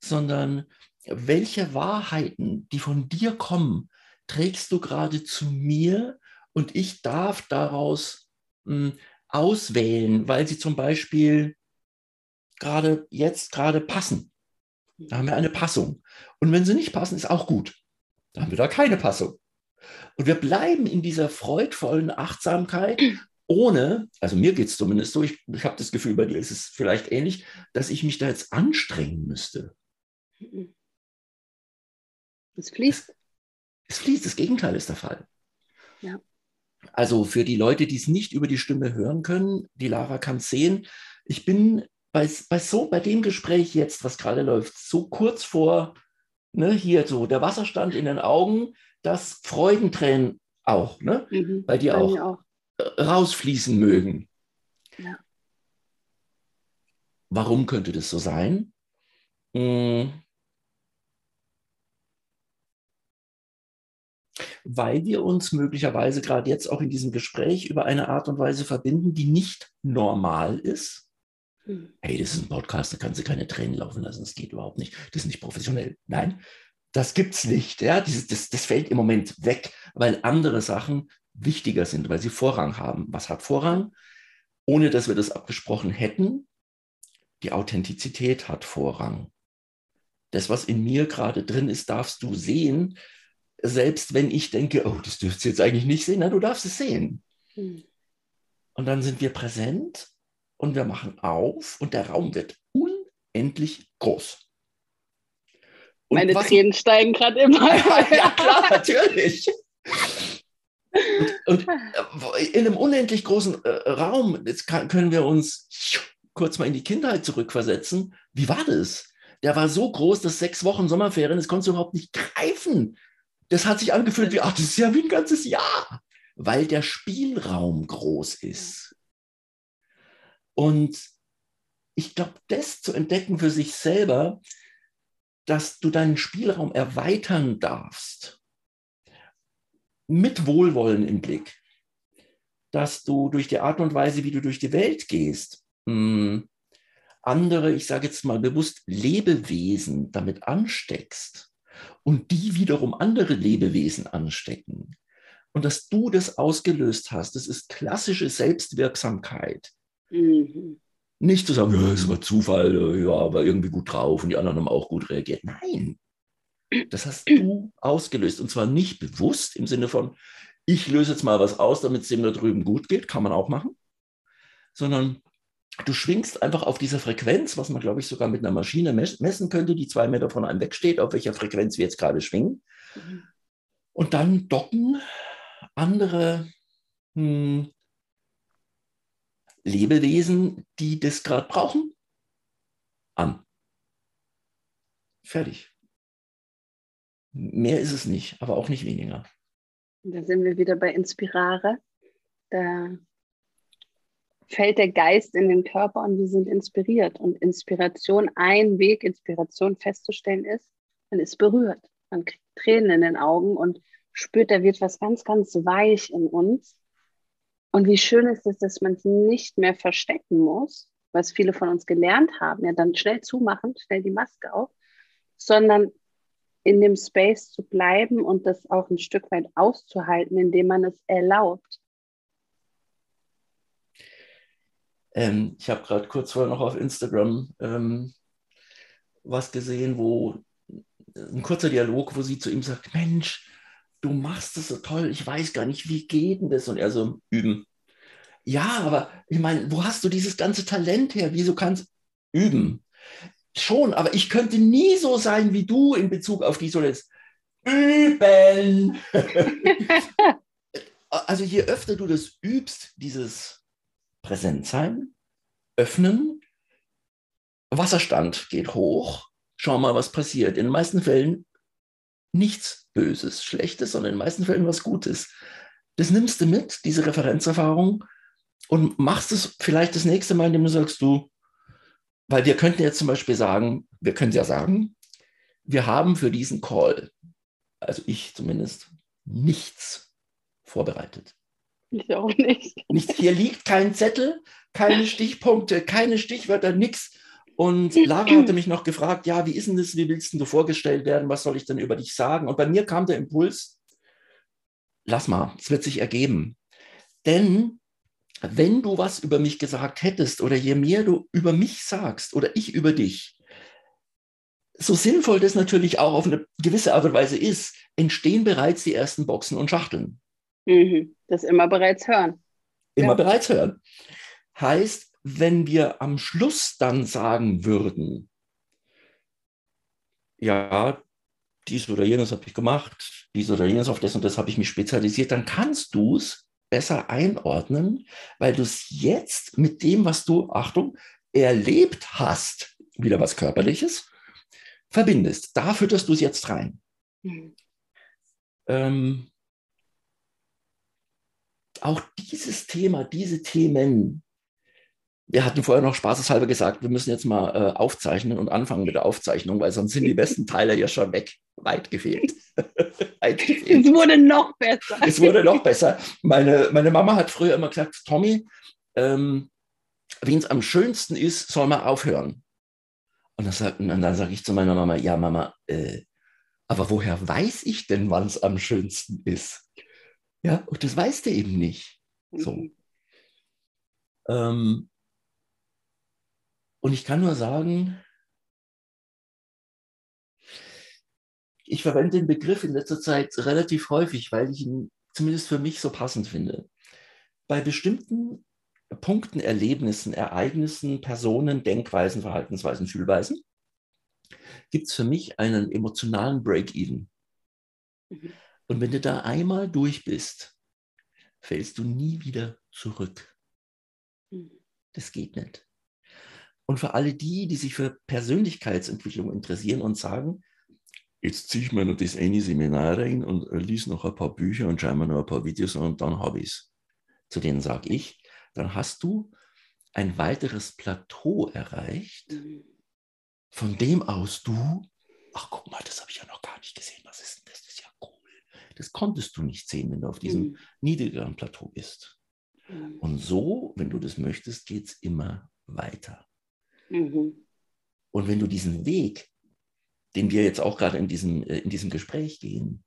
Speaker 3: sondern welche Wahrheiten, die von dir kommen, trägst du gerade zu mir und ich darf daraus mh, hm, auswählen, weil sie zum Beispiel gerade jetzt gerade passen. Da haben wir eine Passung. Und wenn sie nicht passen, ist auch gut. Da haben wir da keine Passung. Und wir bleiben in dieser freudvollen Achtsamkeit ohne, also mir geht es zumindest so, ich, ich habe das Gefühl, bei dir ist es vielleicht ähnlich, dass ich mich da jetzt anstrengen müsste.
Speaker 1: Es fließt. Es,
Speaker 3: es fließt, das Gegenteil ist der Fall.
Speaker 1: Ja.
Speaker 3: Also für die Leute, die es nicht über die Stimme hören können, die Lara kann es sehen. Ich bin bei, bei, so, bei dem Gespräch jetzt, was gerade läuft, so kurz vor, ne, hier so der Wasserstand in den Augen, das Freudentränen auch, ne? Mhm, bei dir bei auch. auch rausfließen mögen. Ja. Warum könnte das so sein? Hm. Weil wir uns möglicherweise gerade jetzt auch in diesem Gespräch über eine Art und Weise verbinden, die nicht normal ist. Hm. Hey, das ist ein Podcast, da kannst du keine Tränen laufen lassen, das geht überhaupt nicht. Das ist nicht professionell. Nein, das gibt es nicht. Ja? Dieses, das, das fällt im Moment weg, weil andere Sachen wichtiger sind, weil sie Vorrang haben. Was hat Vorrang? Ohne dass wir das abgesprochen hätten, die Authentizität hat Vorrang. Das, was in mir gerade drin ist, darfst du sehen, selbst wenn ich denke, oh, das dürftest du jetzt eigentlich nicht sehen, na, du darfst es sehen. Hm. Und dann sind wir präsent und wir machen auf und der Raum wird unendlich groß.
Speaker 1: Und Meine Tränen steigen gerade immer.
Speaker 3: ja, klar, natürlich. Und, und, äh, in einem unendlich großen äh, Raum jetzt kann, können wir uns kurz mal in die Kindheit zurückversetzen. Wie war das? Der war so groß, dass sechs Wochen Sommerferien, das konntest du überhaupt nicht greifen. Das hat sich angefühlt wie, ach, das ist ja wie ein ganzes Jahr, weil der Spielraum groß ist. Und ich glaube, das zu entdecken für sich selber, dass du deinen Spielraum erweitern darfst, mit Wohlwollen im Blick, dass du durch die Art und Weise, wie du durch die Welt gehst, hm, andere, ich sage jetzt mal bewusst, Lebewesen damit ansteckst und die wiederum andere Lebewesen anstecken. Und dass du das ausgelöst hast, das ist klassische Selbstwirksamkeit. Mhm. Nicht zu sagen, ja, es war Zufall, ja, aber irgendwie gut drauf und die anderen haben auch gut reagiert. Nein, das hast du ausgelöst und zwar nicht bewusst im Sinne von, ich löse jetzt mal was aus, damit es dem da drüben gut geht, kann man auch machen, sondern du schwingst einfach auf dieser Frequenz, was man, glaube ich, sogar mit einer Maschine messen könnte, die zwei Meter von einem wegsteht, auf welcher Frequenz wir jetzt gerade schwingen. Mhm. Und dann docken andere hm, Lebewesen, die das gerade brauchen, an. Fertig. Mehr ist es nicht, aber auch nicht weniger.
Speaker 1: Da sind wir wieder bei Inspirare. Da fällt der Geist in den Körper und wir sind inspiriert. Und Inspiration, ein Weg, Inspiration festzustellen ist, man ist berührt. Man kriegt Tränen in den Augen und spürt, da wird was ganz, ganz weich in uns. Und wie schön ist es, dass man es nicht mehr verstecken muss, was viele von uns gelernt haben, ja dann schnell zumachen, schnell die Maske auf, sondern in dem Space zu bleiben und das auch ein Stück weit auszuhalten, indem man es erlaubt.
Speaker 3: Ähm, ich habe gerade kurz vorher noch auf Instagram ähm, was gesehen, wo ein kurzer Dialog, wo sie zu ihm sagt, Mensch, du machst das so toll, ich weiß gar nicht, wie geht denn das? Und er so, üben. Ja, aber ich meine, wo hast du dieses ganze Talent her? Wieso kannst du üben? Schon, aber ich könnte nie so sein wie du in Bezug auf die Solis. Üben! also je öfter du das übst, dieses präsent sein, öffnen, Wasserstand geht hoch, schau mal, was passiert. In den meisten Fällen nichts Böses, Schlechtes, sondern in den meisten Fällen was Gutes. Das nimmst du mit, diese Referenzerfahrung, und machst es vielleicht das nächste Mal, indem du sagst, du, weil wir könnten jetzt zum Beispiel sagen, wir können ja sagen, wir haben für diesen Call, also ich zumindest, nichts vorbereitet.
Speaker 1: Ich auch nicht.
Speaker 3: Nichts. Hier liegt kein Zettel, keine Stichpunkte, keine Stichwörter, nichts. Und Lara hatte mich noch gefragt, ja, wie ist denn das, wie willst du vorgestellt werden, was soll ich denn über dich sagen? Und bei mir kam der Impuls, lass mal, es wird sich ergeben. Denn wenn du was über mich gesagt hättest oder je mehr du über mich sagst oder ich über dich, so sinnvoll das natürlich auch auf eine gewisse Art und Weise ist, entstehen bereits die ersten Boxen und Schachteln.
Speaker 1: Mhm. Das immer bereits hören.
Speaker 3: Immer ja. bereits hören. Heißt, wenn wir am Schluss dann sagen würden, ja, dies oder jenes habe ich gemacht, dies oder jenes auf das und das habe ich mich spezialisiert, dann kannst du es besser einordnen, weil du es jetzt mit dem, was du, Achtung, erlebt hast, wieder was Körperliches, verbindest. Da fütterst du es jetzt rein. Mhm. Ähm, auch dieses Thema, diese Themen, wir hatten vorher noch spaßeshalber gesagt, wir müssen jetzt mal äh, aufzeichnen und anfangen mit der Aufzeichnung, weil sonst sind die besten Teile ja schon weg. Weit gefehlt.
Speaker 1: Weit gefehlt. Es wurde noch besser.
Speaker 3: Es wurde noch besser. Meine, meine Mama hat früher immer gesagt, Tommy, ähm, wenn es am schönsten ist, soll man aufhören. Und dann, dann sage ich zu meiner Mama, ja Mama, äh, aber woher weiß ich denn, wann es am schönsten ist? Ja, und das weißt du eben nicht. So. Mhm. Ähm, und ich kann nur sagen, ich verwende den Begriff in letzter Zeit relativ häufig, weil ich ihn zumindest für mich so passend finde. Bei bestimmten Punkten, Erlebnissen, Ereignissen, Personen, Denkweisen, Verhaltensweisen, Fühlweisen gibt es für mich einen emotionalen Break-Even. Mhm. Und wenn du da einmal durch bist, fällst du nie wieder zurück. Mhm. Das geht nicht. Und für alle die, die sich für Persönlichkeitsentwicklung interessieren und sagen, jetzt ziehe ich mir noch das eine Seminar rein und lies noch ein paar Bücher und schaue mir noch ein paar Videos an und dann habe ich es. Zu denen sage ich, dann hast du ein weiteres Plateau erreicht, mhm. von dem aus du, ach guck mal, das habe ich ja noch gar nicht gesehen, was ist denn das? Das ist ja cool. Das konntest du nicht sehen, wenn du auf diesem mhm. niedrigeren Plateau bist. Mhm. Und so, wenn du das möchtest, geht es immer weiter. Mhm. Und wenn du diesen Weg, den wir jetzt auch gerade in diesem, äh, in diesem Gespräch gehen,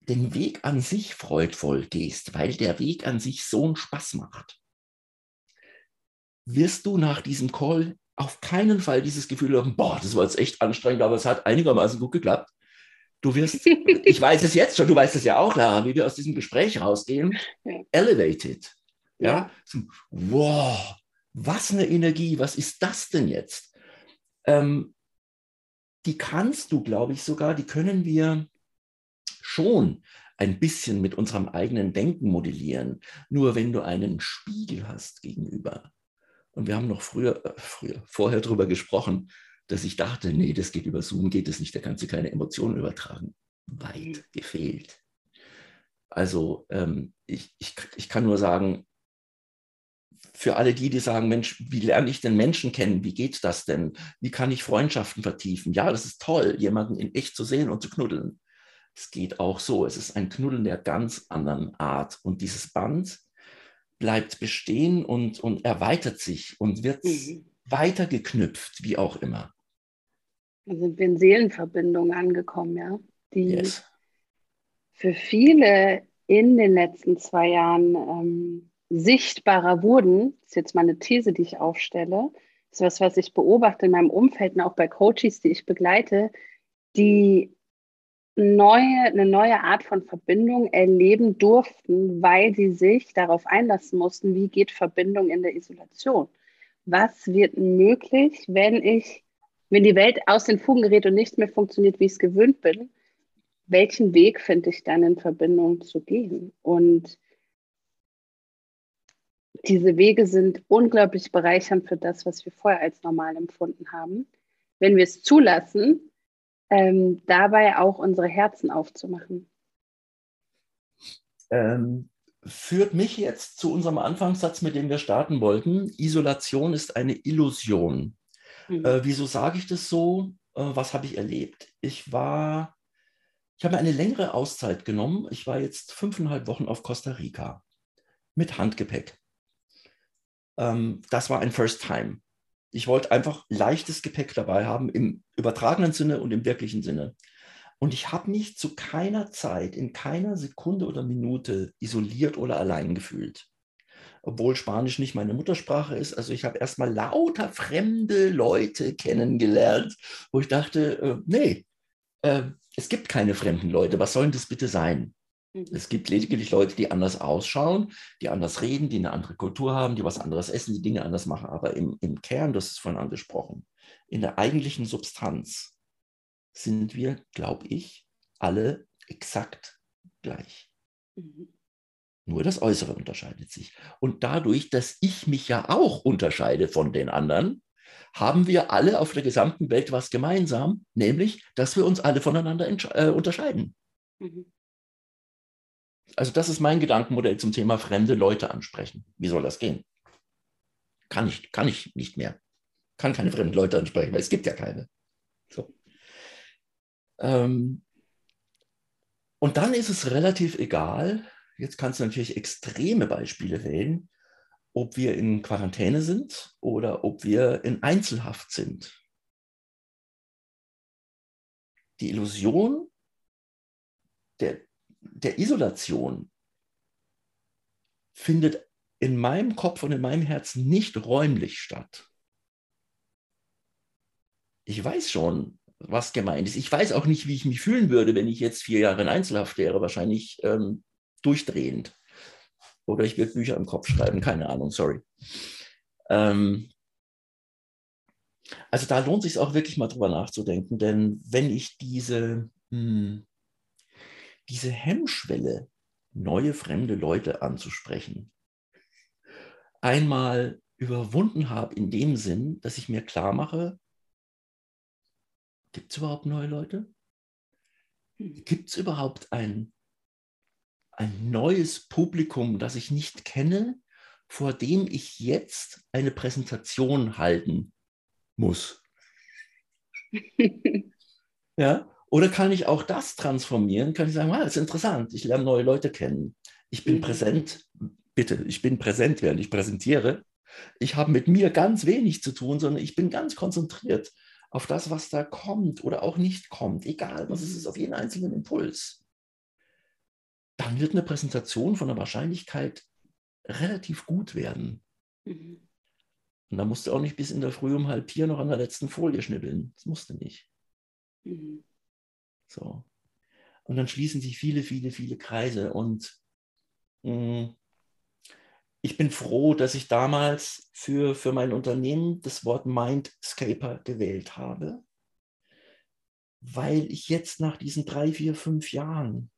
Speaker 3: den Weg an sich freudvoll gehst, weil der Weg an sich so einen Spaß macht, wirst du nach diesem Call auf keinen Fall dieses Gefühl haben, boah, das war jetzt echt anstrengend, aber es hat einigermaßen gut geklappt. Du wirst, ich weiß es jetzt schon, du weißt es ja auch, Lara, wie wir aus diesem Gespräch rausgehen, elevated. Ja, ja. Wow, was eine Energie, was ist das denn jetzt? Ähm, die kannst du, glaube ich, sogar, die können wir schon ein bisschen mit unserem eigenen Denken modellieren. Nur wenn du einen Spiegel hast gegenüber. Und wir haben noch früher, äh, früher vorher darüber gesprochen, dass ich dachte, nee, das geht über Zoom, geht es nicht, da kannst du keine Emotionen übertragen. Weit mhm. gefehlt. Also ähm, ich, ich, ich kann nur sagen, für alle die, die sagen, Mensch, wie lerne ich den Menschen kennen? Wie geht das denn? Wie kann ich Freundschaften vertiefen? Ja, das ist toll, jemanden in echt zu sehen und zu knuddeln. Es geht auch so. Es ist ein Knuddeln der ganz anderen Art. Und dieses Band bleibt bestehen und, und erweitert sich und wird mhm. weiter geknüpft, wie auch immer.
Speaker 1: Da sind wir in Seelenverbindung angekommen, ja. Die yes. für viele in den letzten zwei Jahren ähm, sichtbarer wurden. Das ist jetzt meine These, die ich aufstelle. Das ist was, was ich beobachte in meinem Umfeld und auch bei Coaches, die ich begleite, die neue, eine neue Art von Verbindung erleben durften, weil sie sich darauf einlassen mussten, wie geht Verbindung in der Isolation. Was wird möglich, wenn ich, wenn die Welt aus den Fugen gerät und nicht mehr funktioniert, wie ich es gewöhnt bin? Welchen Weg finde ich dann in Verbindung zu gehen? Und diese Wege sind unglaublich bereichernd für das, was wir vorher als normal empfunden haben. Wenn wir es zulassen, ähm, dabei auch unsere Herzen aufzumachen.
Speaker 3: Ähm, führt mich jetzt zu unserem Anfangssatz, mit dem wir starten wollten. Isolation ist eine Illusion. Mhm. Äh, wieso sage ich das so? Äh, was habe ich erlebt? Ich war, ich habe eine längere Auszeit genommen. Ich war jetzt fünfeinhalb Wochen auf Costa Rica mit Handgepäck. Ähm, das war ein First Time. Ich wollte einfach leichtes Gepäck dabei haben, im übertragenen Sinne und im wirklichen Sinne. Und ich habe mich zu keiner Zeit, in keiner Sekunde oder Minute isoliert oder allein gefühlt. Obwohl Spanisch nicht meine Muttersprache ist. Also ich habe erstmal lauter fremde Leute kennengelernt, wo ich dachte, äh, nee, äh, es gibt keine fremden Leute. Was sollen das bitte sein? Mhm. Es gibt lediglich Leute, die anders ausschauen, die anders reden, die eine andere Kultur haben, die was anderes essen, die Dinge anders machen. Aber im, im Kern, das ist vorhin angesprochen, in der eigentlichen Substanz sind wir, glaube ich, alle exakt gleich. Mhm. Nur das Äußere unterscheidet sich. Und dadurch, dass ich mich ja auch unterscheide von den anderen, haben wir alle auf der gesamten Welt was gemeinsam, nämlich, dass wir uns alle voneinander äh, unterscheiden. Mhm. Also das ist mein Gedankenmodell zum Thema fremde Leute ansprechen. Wie soll das gehen? Kann ich, kann ich nicht mehr. Kann keine fremden Leute ansprechen, weil es gibt ja keine. So. Ähm, und dann ist es relativ egal, jetzt kannst du natürlich extreme Beispiele wählen, ob wir in Quarantäne sind oder ob wir in Einzelhaft sind. Die Illusion der, der Isolation findet in meinem Kopf und in meinem Herzen nicht räumlich statt. Ich weiß schon, was gemeint ist. Ich weiß auch nicht, wie ich mich fühlen würde, wenn ich jetzt vier Jahre in Einzelhaft wäre. Wahrscheinlich ähm, durchdrehend. Oder ich würde Bücher im Kopf schreiben, keine Ahnung, sorry. Ähm, also da lohnt es sich auch wirklich mal drüber nachzudenken, denn wenn ich diese, hm, diese Hemmschwelle, neue fremde Leute anzusprechen, einmal überwunden habe in dem Sinn, dass ich mir klar mache, gibt es überhaupt neue Leute? Gibt es überhaupt ein, ein neues Publikum, das ich nicht kenne, vor dem ich jetzt eine Präsentation halten muss? ja? Oder kann ich auch das transformieren? Kann ich sagen, ah, das ist interessant, ich lerne neue Leute kennen. Ich bin mhm. präsent, bitte, ich bin präsent, während ich präsentiere. Ich habe mit mir ganz wenig zu tun, sondern ich bin ganz konzentriert auf das, was da kommt oder auch nicht kommt, egal was es ist, auf jeden einzelnen Impuls. Dann wird eine Präsentation von der Wahrscheinlichkeit relativ gut werden. Mhm. Und da musst du auch nicht bis in der Früh um halb vier noch an der letzten Folie schnibbeln. Das musst du nicht. Mhm. So. Und dann schließen sich viele, viele, viele Kreise. Und mh, mm, ich bin froh, dass ich damals für, für mein Unternehmen das Wort Mindscaper gewählt habe, weil ich jetzt nach diesen drei, vier, fünf Jahren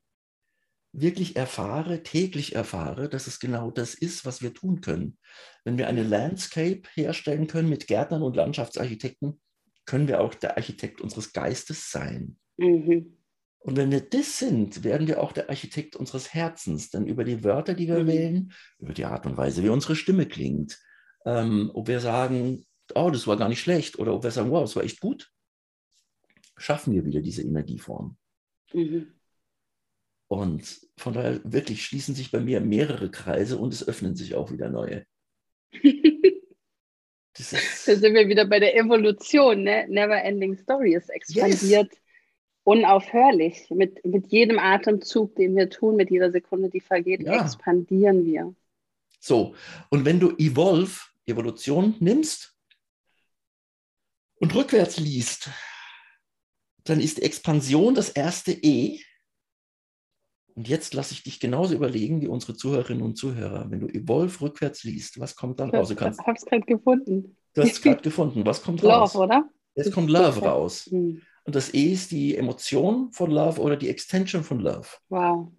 Speaker 3: wirklich erfahre, täglich erfahre, dass es genau das ist, was wir tun können. Wenn wir eine Landscape herstellen können mit Gärtnern und Landschaftsarchitekten, können wir auch der Architekt unseres Geistes sein. Mhm. Und wenn wir das sind, werden wir auch der Architekt unseres Herzens. Denn über die Wörter, die wir mhm. wählen, über die Art und Weise, wie unsere Stimme klingt, ähm, ob wir sagen, oh, das war gar nicht schlecht, oder ob wir sagen, wow, das war echt gut, schaffen wir wieder diese Energieform. Mhm. Und von daher wirklich schließen sich bei mir mehrere Kreise und es öffnen sich auch wieder neue.
Speaker 1: Das ist, da sind wir wieder bei der Evolution, ne? Never Ending Story. Es expandiert yes unaufhörlich. Mit, mit jedem Atemzug, den wir tun, mit jeder Sekunde, die vergeht, ja. expandieren wir.
Speaker 3: So, und wenn du Evolve, Evolution nimmst und rückwärts liest, dann ist Expansion das erste E. Und jetzt lasse ich dich genauso überlegen wie unsere Zuhörerinnen und Zuhörer. Wenn du Evolve rückwärts liest, was kommt dann raus?
Speaker 1: Du kannst, ich habe es gerade gefunden.
Speaker 3: Du hast es gerade gefunden. Was kommt
Speaker 1: Love, raus? Love, oder?
Speaker 3: Jetzt kommt Love raus. Mhm. Und das E ist die Emotion von Love oder die Extension von Love.
Speaker 1: Wow.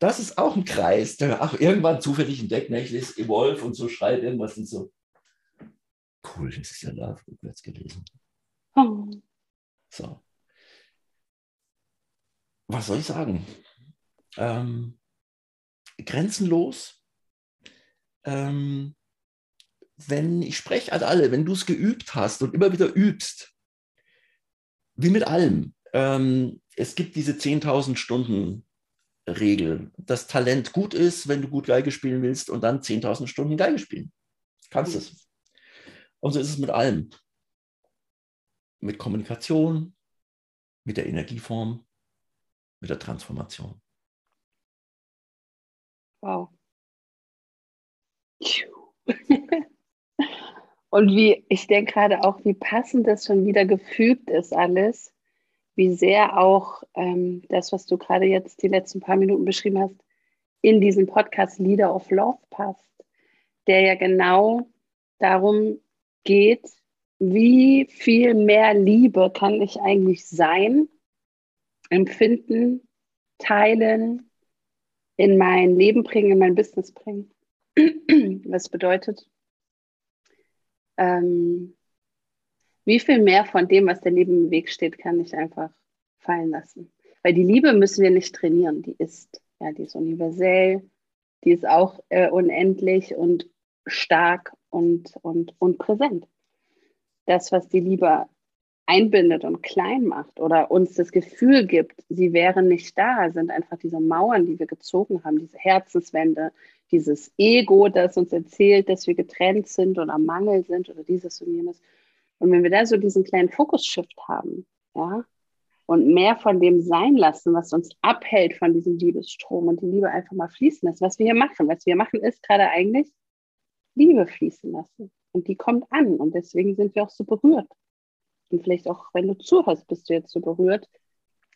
Speaker 3: Das ist auch ein Kreis, der ach, irgendwann zufällig entdeckt, ne, ich lese Evolve und so schreibt irgendwas und so. Cool, das ist ja Love rückwärts gelesen. Oh. So. Was soll ich sagen? Ähm, grenzenlos. Ähm, wenn ich spreche an alle, wenn du es geübt hast und immer wieder übst, wie mit allem. Ähm, es gibt diese 10.000 Stunden Regel, dass Talent gut ist, wenn du gut Geige spielen willst und dann 10.000 Stunden Geige spielen. Kannst mhm. es. Und so ist es mit allem. Mit Kommunikation, mit der Energieform, mit der Transformation.
Speaker 1: Wow. Und wie, ich denke gerade auch, wie passend das schon wieder gefügt ist alles, wie sehr auch ähm, das, was du gerade jetzt die letzten paar Minuten beschrieben hast, in diesen Podcast Leader of Love passt, der ja genau darum geht, wie viel mehr Liebe kann ich eigentlich sein, empfinden, teilen, in mein Leben bringen, in mein Business bringen. Was bedeutet, ähm, wie viel mehr von dem, was der Leben im Weg steht, kann ich einfach fallen lassen. Weil die Liebe müssen wir nicht trainieren, die ist, ja, die ist universell, die ist auch äh, unendlich und stark und, und, und präsent. Das, was die Liebe einbindet und klein macht oder uns das Gefühl gibt, sie wären nicht da, sind einfach diese Mauern, die wir gezogen haben, diese Herzenswände, dieses Ego, das uns erzählt, dass wir getrennt sind oder Mangel sind oder dieses und jenes. Und wenn wir da so diesen kleinen Fokus-Shift haben, ja, und mehr von dem sein lassen, was uns abhält von diesem Liebesstrom und die Liebe einfach mal fließen lassen, was wir hier machen. Was wir machen, ist gerade eigentlich Liebe fließen lassen. Und die kommt an und deswegen sind wir auch so berührt. Und vielleicht auch, wenn du zuhörst, bist du jetzt so berührt,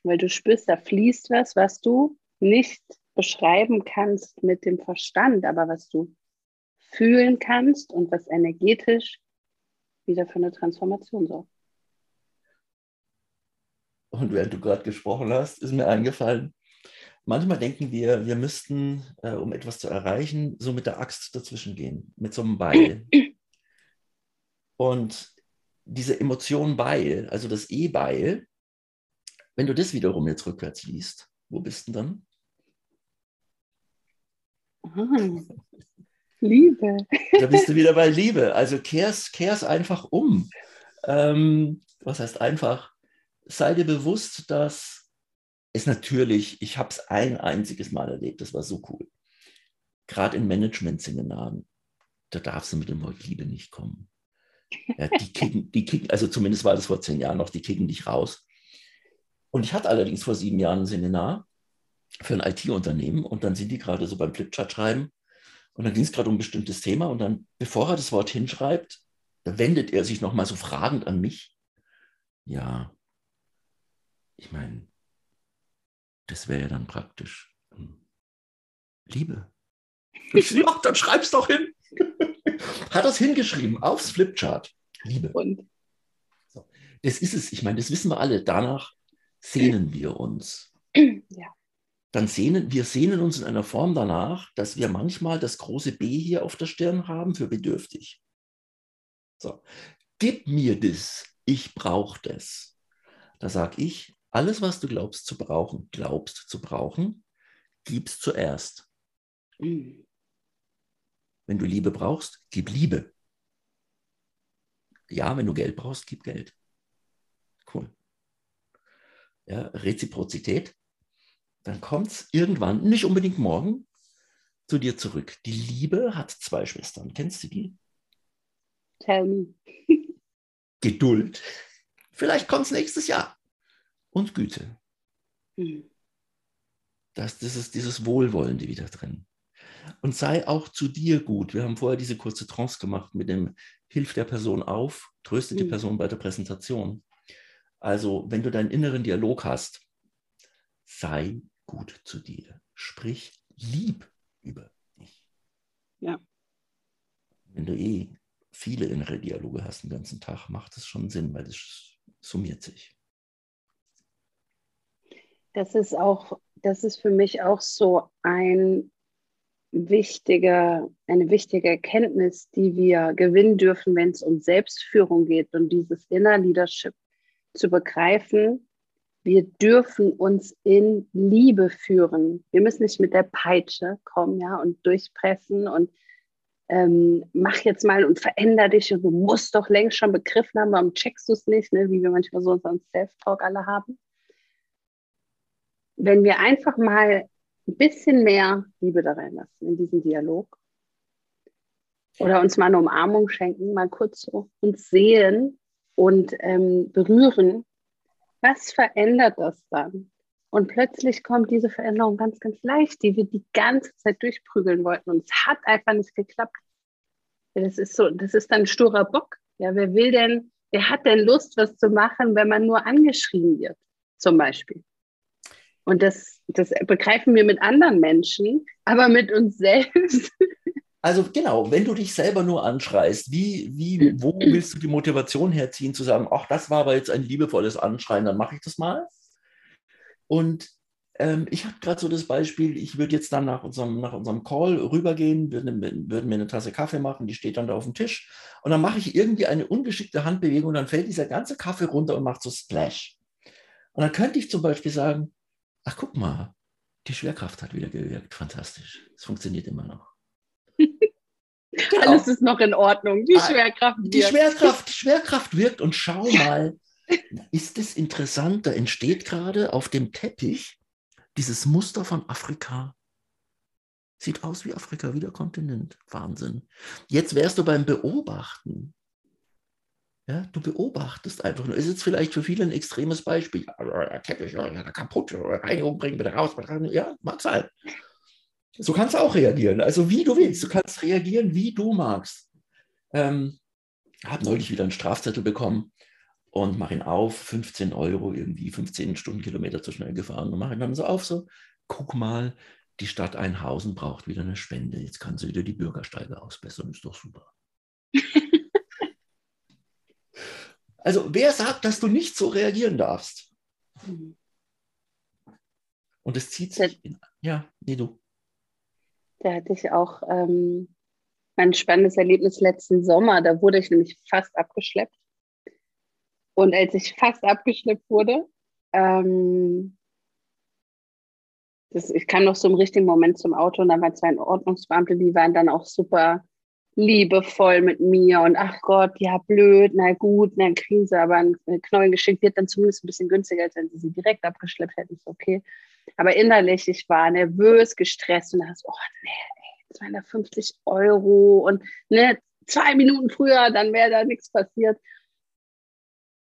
Speaker 1: weil du spürst, da fließt was, was du nicht beschreiben kannst mit dem Verstand, aber was du fühlen kannst und was energetisch wieder für eine Transformation sorgt.
Speaker 3: Und während du gerade gesprochen hast, ist mir eingefallen, manchmal denken wir, wir müssten, äh, um etwas zu erreichen, so mit der Axt dazwischen gehen, mit so einem Beil. Und diese Emotion Beil, also das E-Beil, wenn du das wiederum jetzt rückwärts liest, wo bist du dann?
Speaker 1: Ah, Liebe.
Speaker 3: Da bist du wieder bei Liebe. Also kehr's, kehr's einfach um. Ähm, was heißt einfach? Sei dir bewusst, dass es natürlich, ich habe es ein einziges Mal erlebt, das war so cool. Gerade in Management-Seminaren, da darfst du mit dem Wort Liebe nicht kommen. Ja, die, kicken, die kicken, also zumindest war das vor zehn Jahren noch, die kicken dich raus. Und ich hatte allerdings vor sieben Jahren ein Seminar für ein IT-Unternehmen und dann sind die gerade so beim Flipchart schreiben und dann ging es gerade um ein bestimmtes Thema und dann, bevor er das Wort hinschreibt, wendet er sich nochmal so fragend an mich. Ja, ich meine, das wäre ja dann praktisch hm, Liebe. Ich, ja, dann schreib's doch hin. Hat das hingeschrieben aufs Flipchart. Liebe. Und? So. Das ist es. Ich meine, das wissen wir alle. Danach sehnen wir uns. Ja. Dann sehnen wir sehnen uns in einer Form danach, dass wir manchmal das große B hier auf der Stirn haben für bedürftig. So, gib mir das, ich brauche das. Da sage ich, alles, was du glaubst zu brauchen, glaubst zu brauchen, gib's zuerst. Mhm. Wenn du Liebe brauchst, gib Liebe. Ja, wenn du Geld brauchst, gib Geld. Cool. Ja, Reziprozität. Dann kommt es irgendwann, nicht unbedingt morgen, zu dir zurück. Die Liebe hat zwei Schwestern. Kennst du die?
Speaker 1: Tell me.
Speaker 3: Geduld. Vielleicht kommt es nächstes Jahr. Und Güte. Mhm. Das, das ist dieses Wohlwollende wieder drin und sei auch zu dir gut. Wir haben vorher diese kurze Trance gemacht mit dem Hilf der Person auf, tröste die mhm. Person bei der Präsentation. Also, wenn du deinen inneren Dialog hast, sei gut zu dir. Sprich lieb über dich.
Speaker 1: Ja.
Speaker 3: Wenn du eh viele innere Dialoge hast den ganzen Tag, macht es schon Sinn, weil es summiert sich.
Speaker 1: Das ist auch, das ist für mich auch so ein wichtige, eine wichtige Erkenntnis, die wir gewinnen dürfen, wenn es um Selbstführung geht und dieses Inner Leadership zu begreifen. Wir dürfen uns in Liebe führen. Wir müssen nicht mit der Peitsche kommen, ja, und durchpressen und ähm, mach jetzt mal und veränder dich und du musst doch längst schon begriffen haben, warum checkst du es nicht, ne, wie wir manchmal so unseren Self-Talk alle haben. Wenn wir einfach mal ein bisschen mehr Liebe da reinlassen in diesen Dialog. Oder uns mal eine Umarmung schenken, mal kurz so uns sehen und ähm, berühren. Was verändert das dann? Und plötzlich kommt diese Veränderung ganz, ganz leicht, die wir die ganze Zeit durchprügeln wollten. Und es hat einfach nicht geklappt. Das ist so, das ist dann ein sturer Bock. Ja, wer will denn, wer hat denn Lust, was zu machen, wenn man nur angeschrien wird, zum Beispiel? Und das, das begreifen wir mit anderen Menschen, aber mit uns selbst.
Speaker 3: Also genau, wenn du dich selber nur anschreist, wie, wie, wo willst du die Motivation herziehen, zu sagen, ach, das war aber jetzt ein liebevolles Anschreien, dann mache ich das mal. Und ähm, ich habe gerade so das Beispiel, ich würde jetzt dann nach unserem, nach unserem Call rübergehen, würden, würden mir eine Tasse Kaffee machen, die steht dann da auf dem Tisch. Und dann mache ich irgendwie eine ungeschickte Handbewegung und dann fällt dieser ganze Kaffee runter und macht so Splash. Und dann könnte ich zum Beispiel sagen, ach guck mal, die Schwerkraft hat wieder gewirkt. Fantastisch. Es funktioniert immer noch.
Speaker 1: Genau. Alles ist noch in Ordnung. Die ah, Schwerkraft
Speaker 3: wirkt. Die Schwerkraft, die Schwerkraft wirkt und schau mal, ist es interessant, da entsteht gerade auf dem Teppich dieses Muster von Afrika. Sieht aus wie Afrika, wie der Kontinent. Wahnsinn. Jetzt wärst du beim Beobachten. Ja, du beobachtest einfach nur. Ist jetzt vielleicht für viele ein extremes Beispiel. Teppich, kaputt, Reinigung bringen, bitte raus. Ja, mag sein. So kannst du auch reagieren. Also wie du willst. Du kannst reagieren, wie du magst. Ähm, habe neulich wieder einen Strafzettel bekommen und mache ihn auf, 15 Euro, irgendwie 15 Stundenkilometer zu schnell gefahren und mache ihn dann so auf, so, guck mal, die Stadt Einhausen braucht wieder eine Spende. Jetzt kann sie wieder die Bürgersteige ausbessern, ist doch super. Also wer sagt, dass du nicht so reagieren darfst? Mhm. Und es zieht sich in, ja, nee, du.
Speaker 1: Da hatte ich auch ähm, mein spannendes Erlebnis letzten Sommer. Da wurde ich nämlich fast abgeschleppt. Und als ich fast abgeschleppt wurde, ähm, das, ich kam noch so im richtigen Moment zum Auto und da waren zwei Ordnungsbeamte, die waren dann auch super liebevoll mit mir und ach Gott, ja blöd, na gut, na kriegen sie aber ein Knäuel geschickt, wird dann zumindest ein bisschen günstiger, als wenn sie sie direkt abgeschleppt hätten, ist okay. Aber innerlich, ich war nervös, gestresst und dachte, oh nee, 250 Euro und ne, zwei Minuten früher, dann wäre da nichts passiert.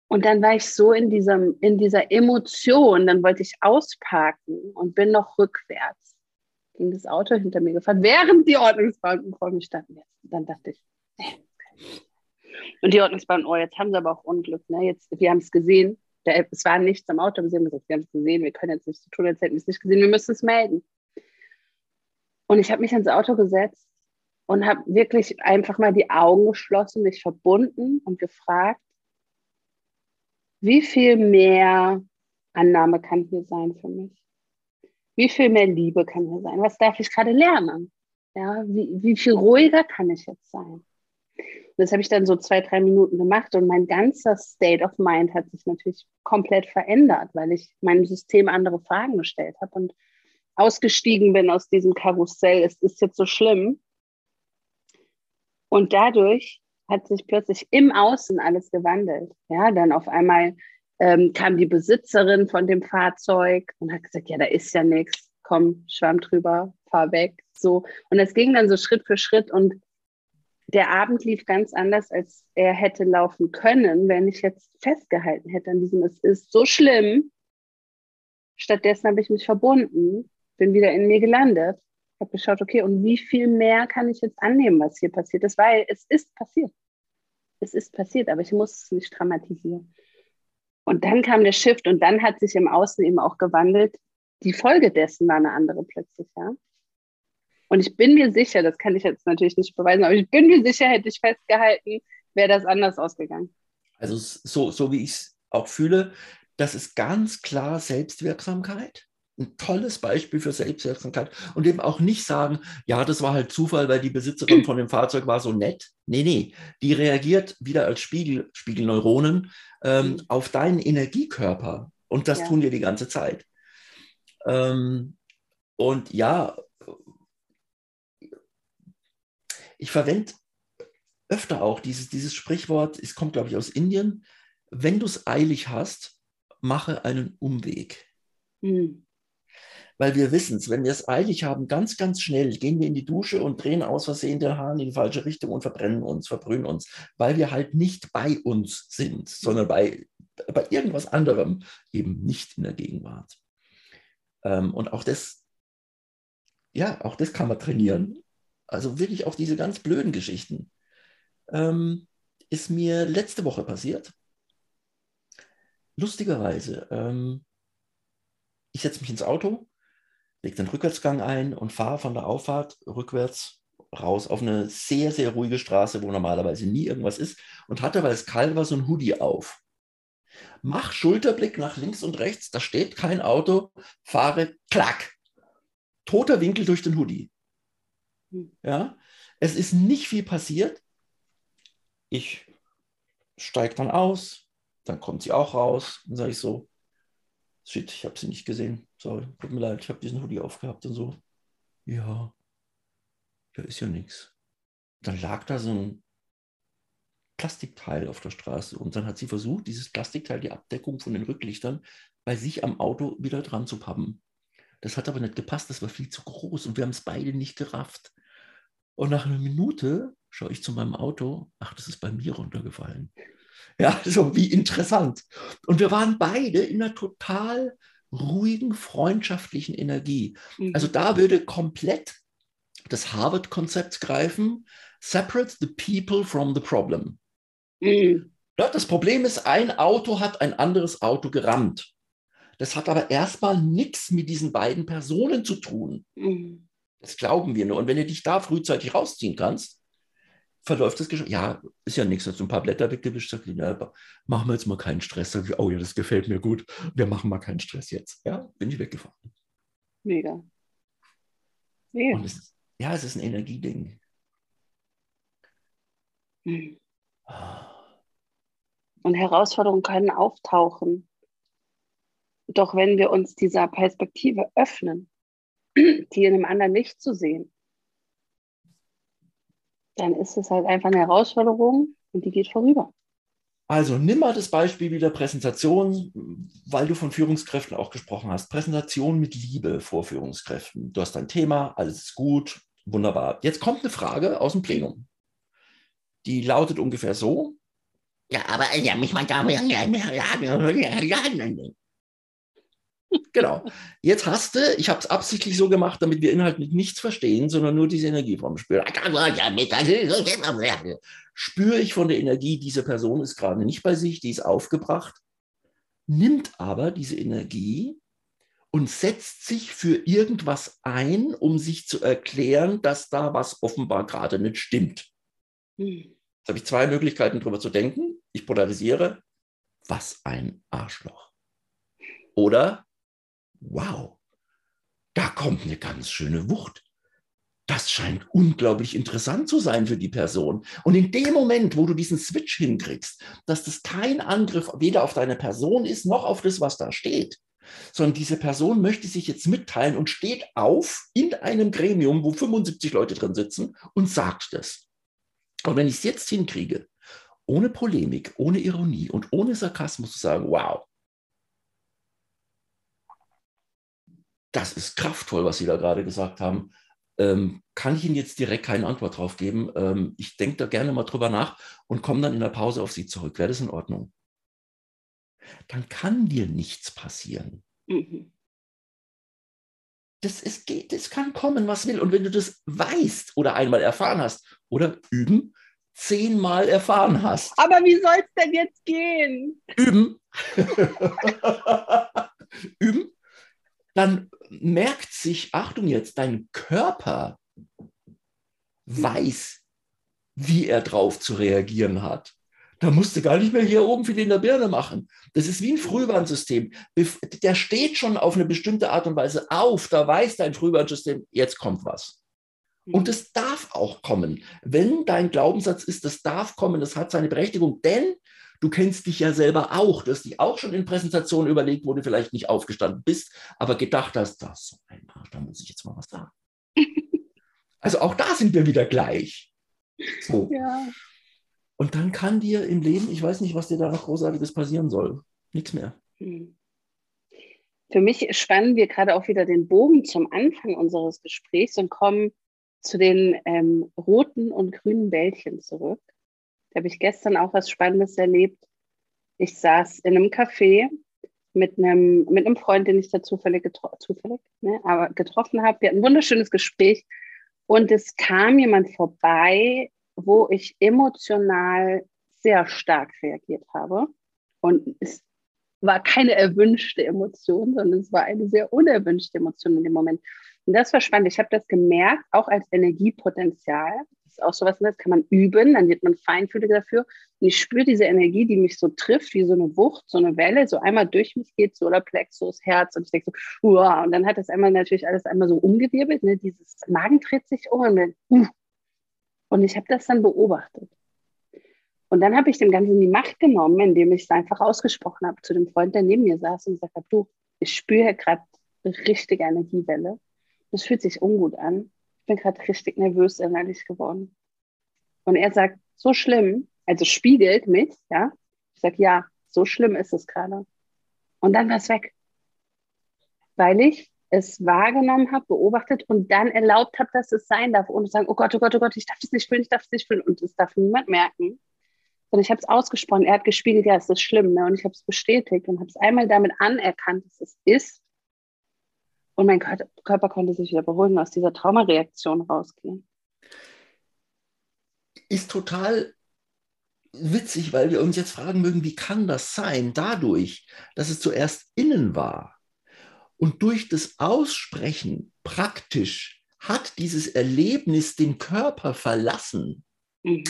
Speaker 1: Und dann war ich so in, diesem, in dieser Emotion, dann wollte ich ausparken und bin noch rückwärts. Ging das Auto hinter mir gefahren, während die Ordnungsbeamten vor mir standen. Dann dachte ich, und die Ordnungsbeamten, oh, jetzt haben sie aber auch Unglück. Ne? Jetzt, wir haben es gesehen. Der, es war nichts am Auto, aber sie haben gesagt, wir haben es gesehen, wir können jetzt nicht so tun, als hätten wir es nicht gesehen, wir müssen es melden. Und ich habe mich ins Auto gesetzt und habe wirklich einfach mal die Augen geschlossen, mich verbunden und gefragt, wie viel mehr Annahme kann hier sein für mich? Wie viel mehr Liebe kann hier sein? Was darf ich gerade lernen? Ja, wie, wie viel ruhiger kann ich jetzt sein? Und das habe ich dann so zwei, drei Minuten gemacht und mein ganzer State of Mind hat sich natürlich komplett verändert, weil ich meinem System andere Fragen gestellt habe und ausgestiegen bin aus diesem Karussell. Es ist jetzt so schlimm. Und dadurch hat sich plötzlich im Außen alles gewandelt. Ja, dann auf einmal ähm, kam die Besitzerin von dem Fahrzeug und hat gesagt, ja, da ist ja nichts, komm, schwamm drüber, fahr weg. So. Und es ging dann so Schritt für Schritt und der Abend lief ganz anders, als er hätte laufen können, wenn ich jetzt festgehalten hätte an diesem, es ist so schlimm. Stattdessen habe ich mich verbunden, bin wieder in mir gelandet habe geschaut, okay, und wie viel mehr kann ich jetzt annehmen, was hier passiert ist, weil es ist passiert. Es ist passiert, aber ich muss es nicht dramatisieren. Und dann kam der Shift und dann hat sich im Außen eben auch gewandelt. Die Folge dessen war eine andere plötzlich, ja. Und ich bin mir sicher, das kann ich jetzt natürlich nicht beweisen, aber ich bin mir sicher, hätte ich festgehalten, wäre das anders ausgegangen.
Speaker 3: Also so, so wie ich es auch fühle, das ist ganz klar Selbstwirksamkeit ein tolles Beispiel für Selbstwirksamkeit und eben auch nicht sagen, ja, das war halt Zufall, weil die Besitzerin von dem Fahrzeug war so nett. Nee, nee, die reagiert wieder als Spiegel, Spiegelneuronen ähm, mhm. auf deinen Energiekörper und das ja. tun wir die ganze Zeit. Ähm, und ja, ich verwende öfter auch dieses, dieses Sprichwort, es kommt, glaube ich, aus Indien, wenn du es eilig hast, mache einen Umweg. Mhm weil wir wissen es, wenn wir es eilig haben, ganz, ganz schnell gehen wir in die Dusche und drehen aus Versehen den Hahn in die falsche Richtung und verbrennen uns, verbrühen uns, weil wir halt nicht bei uns sind, sondern bei, bei irgendwas anderem, eben nicht in der Gegenwart. Ähm, und auch das, ja, auch das kann man trainieren. Also wirklich auch diese ganz blöden Geschichten. Ähm, ist mir letzte Woche passiert. Lustigerweise, ähm, ich setze mich ins Auto lege den Rückwärtsgang ein und fahre von der Auffahrt rückwärts raus auf eine sehr, sehr ruhige Straße, wo normalerweise nie irgendwas ist und hatte, weil es kalt war, so ein Hoodie auf. Mach Schulterblick nach links und rechts, da steht kein Auto, fahre, klack. Toter Winkel durch den Hoodie. Hm. Ja, es ist nicht viel passiert. Ich steige dann aus, dann kommt sie auch raus, dann sage ich so, shit, ich habe sie nicht gesehen. Sorry, tut mir leid, ich habe diesen Hoodie aufgehabt und so. Ja, da ist ja nichts. Dann lag da so ein Plastikteil auf der Straße und dann hat sie versucht, dieses Plastikteil, die Abdeckung von den Rücklichtern, bei sich am Auto wieder dran zu pappen. Das hat aber nicht gepasst, das war viel zu groß und wir haben es beide nicht gerafft. Und nach einer Minute schaue ich zu meinem Auto, ach, das ist bei mir runtergefallen. Ja, so wie interessant. Und wir waren beide in einer total ruhigen, freundschaftlichen Energie. Mhm. Also da würde komplett das Harvard-Konzept greifen, separate the people from the problem. Mhm. Das Problem ist, ein Auto hat ein anderes Auto gerammt. Das hat aber erstmal nichts mit diesen beiden Personen zu tun. Mhm. Das glauben wir nur. Und wenn du dich da frühzeitig rausziehen kannst, verläuft das Gespräch. Ja, ist ja nichts, hast du ein paar Blätter weggewischt, sag ich, ja, machen wir jetzt mal keinen Stress. Sag ich, oh ja, das gefällt mir gut. Wir machen mal keinen Stress jetzt. Ja, bin ich weggefahren.
Speaker 1: Mega.
Speaker 3: Mega. Es, ja, es ist ein Energieding.
Speaker 1: Mhm. Und Herausforderungen können auftauchen. Doch wenn wir uns dieser Perspektive öffnen, die in einem anderen Licht zu sehen, dann ist es halt einfach eine Herausforderung und die geht vorüber.
Speaker 3: Also nimm mal das Beispiel wieder Präsentation, weil du von Führungskräften auch gesprochen hast. Präsentation mit Liebe vor Führungskräften. Du hast dein Thema, alles ist gut, wunderbar. Jetzt kommt eine Frage aus dem Plenum. Die lautet ungefähr so. Ja, aber ja, mich mal da. Genau. Jetzt hast du, ich habe es absichtlich so gemacht, damit wir inhaltlich nichts verstehen, sondern nur diese Energie vom Spüren. Spüre ich von der Energie, diese Person ist gerade nicht bei sich, die ist aufgebracht, nimmt aber diese Energie und setzt sich für irgendwas ein, um sich zu erklären, dass da was offenbar gerade nicht stimmt. Hm. Jetzt habe ich zwei Möglichkeiten, darüber zu denken. Ich polarisiere. Was ein Arschloch. Oder wow, da kommt eine ganz schöne Wucht. Das scheint unglaublich interessant zu sein für die Person. Und in dem Moment, wo du diesen Switch hinkriegst, dass das kein Angriff weder auf deine Person ist, noch auf das, was da steht, sondern diese Person möchte sich jetzt mitteilen und steht auf in einem Gremium, wo 75 Leute drin sitzen und sagt das. Und wenn ich es jetzt hinkriege, ohne Polemik, ohne Ironie und ohne Sarkasmus zu sagen, wow, das ist kraftvoll, was Sie da gerade gesagt haben. Ähm, kann ich Ihnen jetzt direkt keine Antwort drauf geben. Ähm, ich denke da gerne mal drüber nach und komme dann in der Pause auf Sie zurück. Wäre das in Ordnung? Dann kann dir nichts passieren. Mhm. Das, geht, es kann kommen, was will. Und wenn du das weißt oder einmal erfahren hast oder üben, zehnmal erfahren hast.
Speaker 1: Aber wie soll es denn jetzt gehen?
Speaker 3: Üben. üben. Dann merkt sich, Achtung jetzt, dein Körper weiß, wie er drauf zu reagieren hat. Da musst du gar nicht mehr hier oben viel in der Birne machen. Das ist wie ein Frühwarnsystem. Der steht schon auf eine bestimmte Art und Weise auf. Da weiß dein Frühwarnsystem, jetzt kommt was. Und es darf auch kommen. Wenn dein Glaubenssatz ist, das darf kommen, das hat seine Berechtigung, denn Du kennst dich ja selber auch. Du hast dich auch schon in Präsentationen überlegt, wo du vielleicht nicht aufgestanden bist, aber gedacht hast, das ist so ein Arsch, da muss ich jetzt mal was sagen. also auch da sind wir wieder gleich. So. Ja. Und dann kann dir im Leben, ich weiß nicht, was dir da noch Großartiges passieren soll. Nichts mehr. Hm.
Speaker 1: Für mich spannen wir gerade auch wieder den Bogen zum Anfang unseres Gesprächs und kommen zu den ähm, roten und grünen Bällchen zurück. Da habe ich gestern auch was Spannendes erlebt. Ich saß in einem Café mit einem, mit einem Freund, den ich da zufällig, getro zufällig ne, aber getroffen habe. Wir hatten ein wunderschönes Gespräch und es kam jemand vorbei, wo ich emotional sehr stark reagiert habe. Und es war keine erwünschte Emotion, sondern es war eine sehr unerwünschte Emotion in dem Moment. Und das war spannend. Ich habe das gemerkt, auch als Energiepotenzial ist auch sowas, ne, das kann man üben, dann wird man feinfühliger dafür. Und ich spüre diese Energie, die mich so trifft, wie so eine Wucht, so eine Welle, so einmal durch mich geht, Solarplexus, Herz. Und ich denke so, uah, und dann hat das einmal natürlich alles einmal so umgewirbelt, ne, dieses Magen dreht sich um und, dann, uh. und ich habe das dann beobachtet. Und dann habe ich dem Ganzen die Macht genommen, indem ich es einfach ausgesprochen habe zu dem Freund, der neben mir saß und gesagt habe, du, ich spüre gerade richtige Energiewelle. Das fühlt sich ungut an ich bin gerade richtig nervös innerlich geworden. Und er sagt, so schlimm, also spiegelt mich, ja. Ich sage, ja, so schlimm ist es gerade. Und dann war es weg. Weil ich es wahrgenommen habe, beobachtet und dann erlaubt habe, dass es sein darf, ohne zu sagen, oh Gott, oh Gott, oh Gott, ich darf es nicht fühlen, ich darf es nicht fühlen. Und es darf niemand merken. Sondern ich habe es ausgesprochen. Er hat gespiegelt, ja, es ist schlimm. Ne? Und ich habe es bestätigt und habe es einmal damit anerkannt, dass es ist und mein Körper konnte sich wieder beruhigen, aus dieser Traumareaktion rausgehen.
Speaker 3: Ist total witzig, weil wir uns jetzt fragen mögen, wie kann das sein? Dadurch, dass es zuerst innen war und durch das Aussprechen praktisch hat dieses Erlebnis den Körper verlassen. Mhm.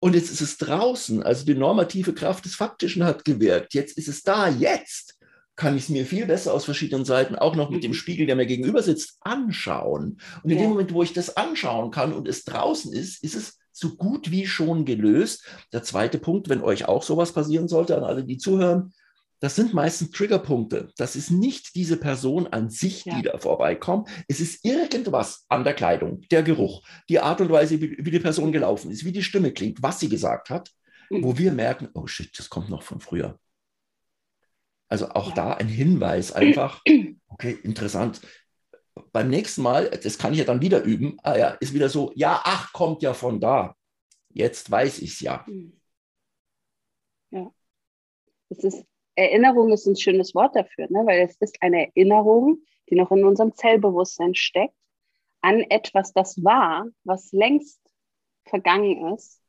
Speaker 3: Und jetzt ist es draußen, also die normative Kraft des Faktischen hat gewirkt. Jetzt ist es da, jetzt kann ich es mir viel besser aus verschiedenen Seiten, auch noch mit dem mhm. Spiegel, der mir gegenüber sitzt, anschauen. Und in ja. dem Moment, wo ich das anschauen kann und es draußen ist, ist es so gut wie schon gelöst. Der zweite Punkt, wenn euch auch sowas passieren sollte, an alle, die zuhören, das sind meistens Triggerpunkte. Das ist nicht diese Person an sich, ja. die da vorbeikommt. Es ist irgendwas an der Kleidung, der Geruch, die Art und Weise, wie, wie die Person gelaufen ist, wie die Stimme klingt, was sie gesagt hat, mhm. wo wir merken, oh shit, das kommt noch von früher. Also auch ja. da ein Hinweis einfach, okay, interessant. Beim nächsten Mal, das kann ich ja dann wieder üben, ah ja, ist wieder so, ja, ach, kommt ja von da. Jetzt weiß ich es ja. Mhm.
Speaker 1: Ja. Es ist Erinnerung ist ein schönes Wort dafür, ne? weil es ist eine Erinnerung, die noch in unserem Zellbewusstsein steckt, an etwas, das war, was längst vergangen ist.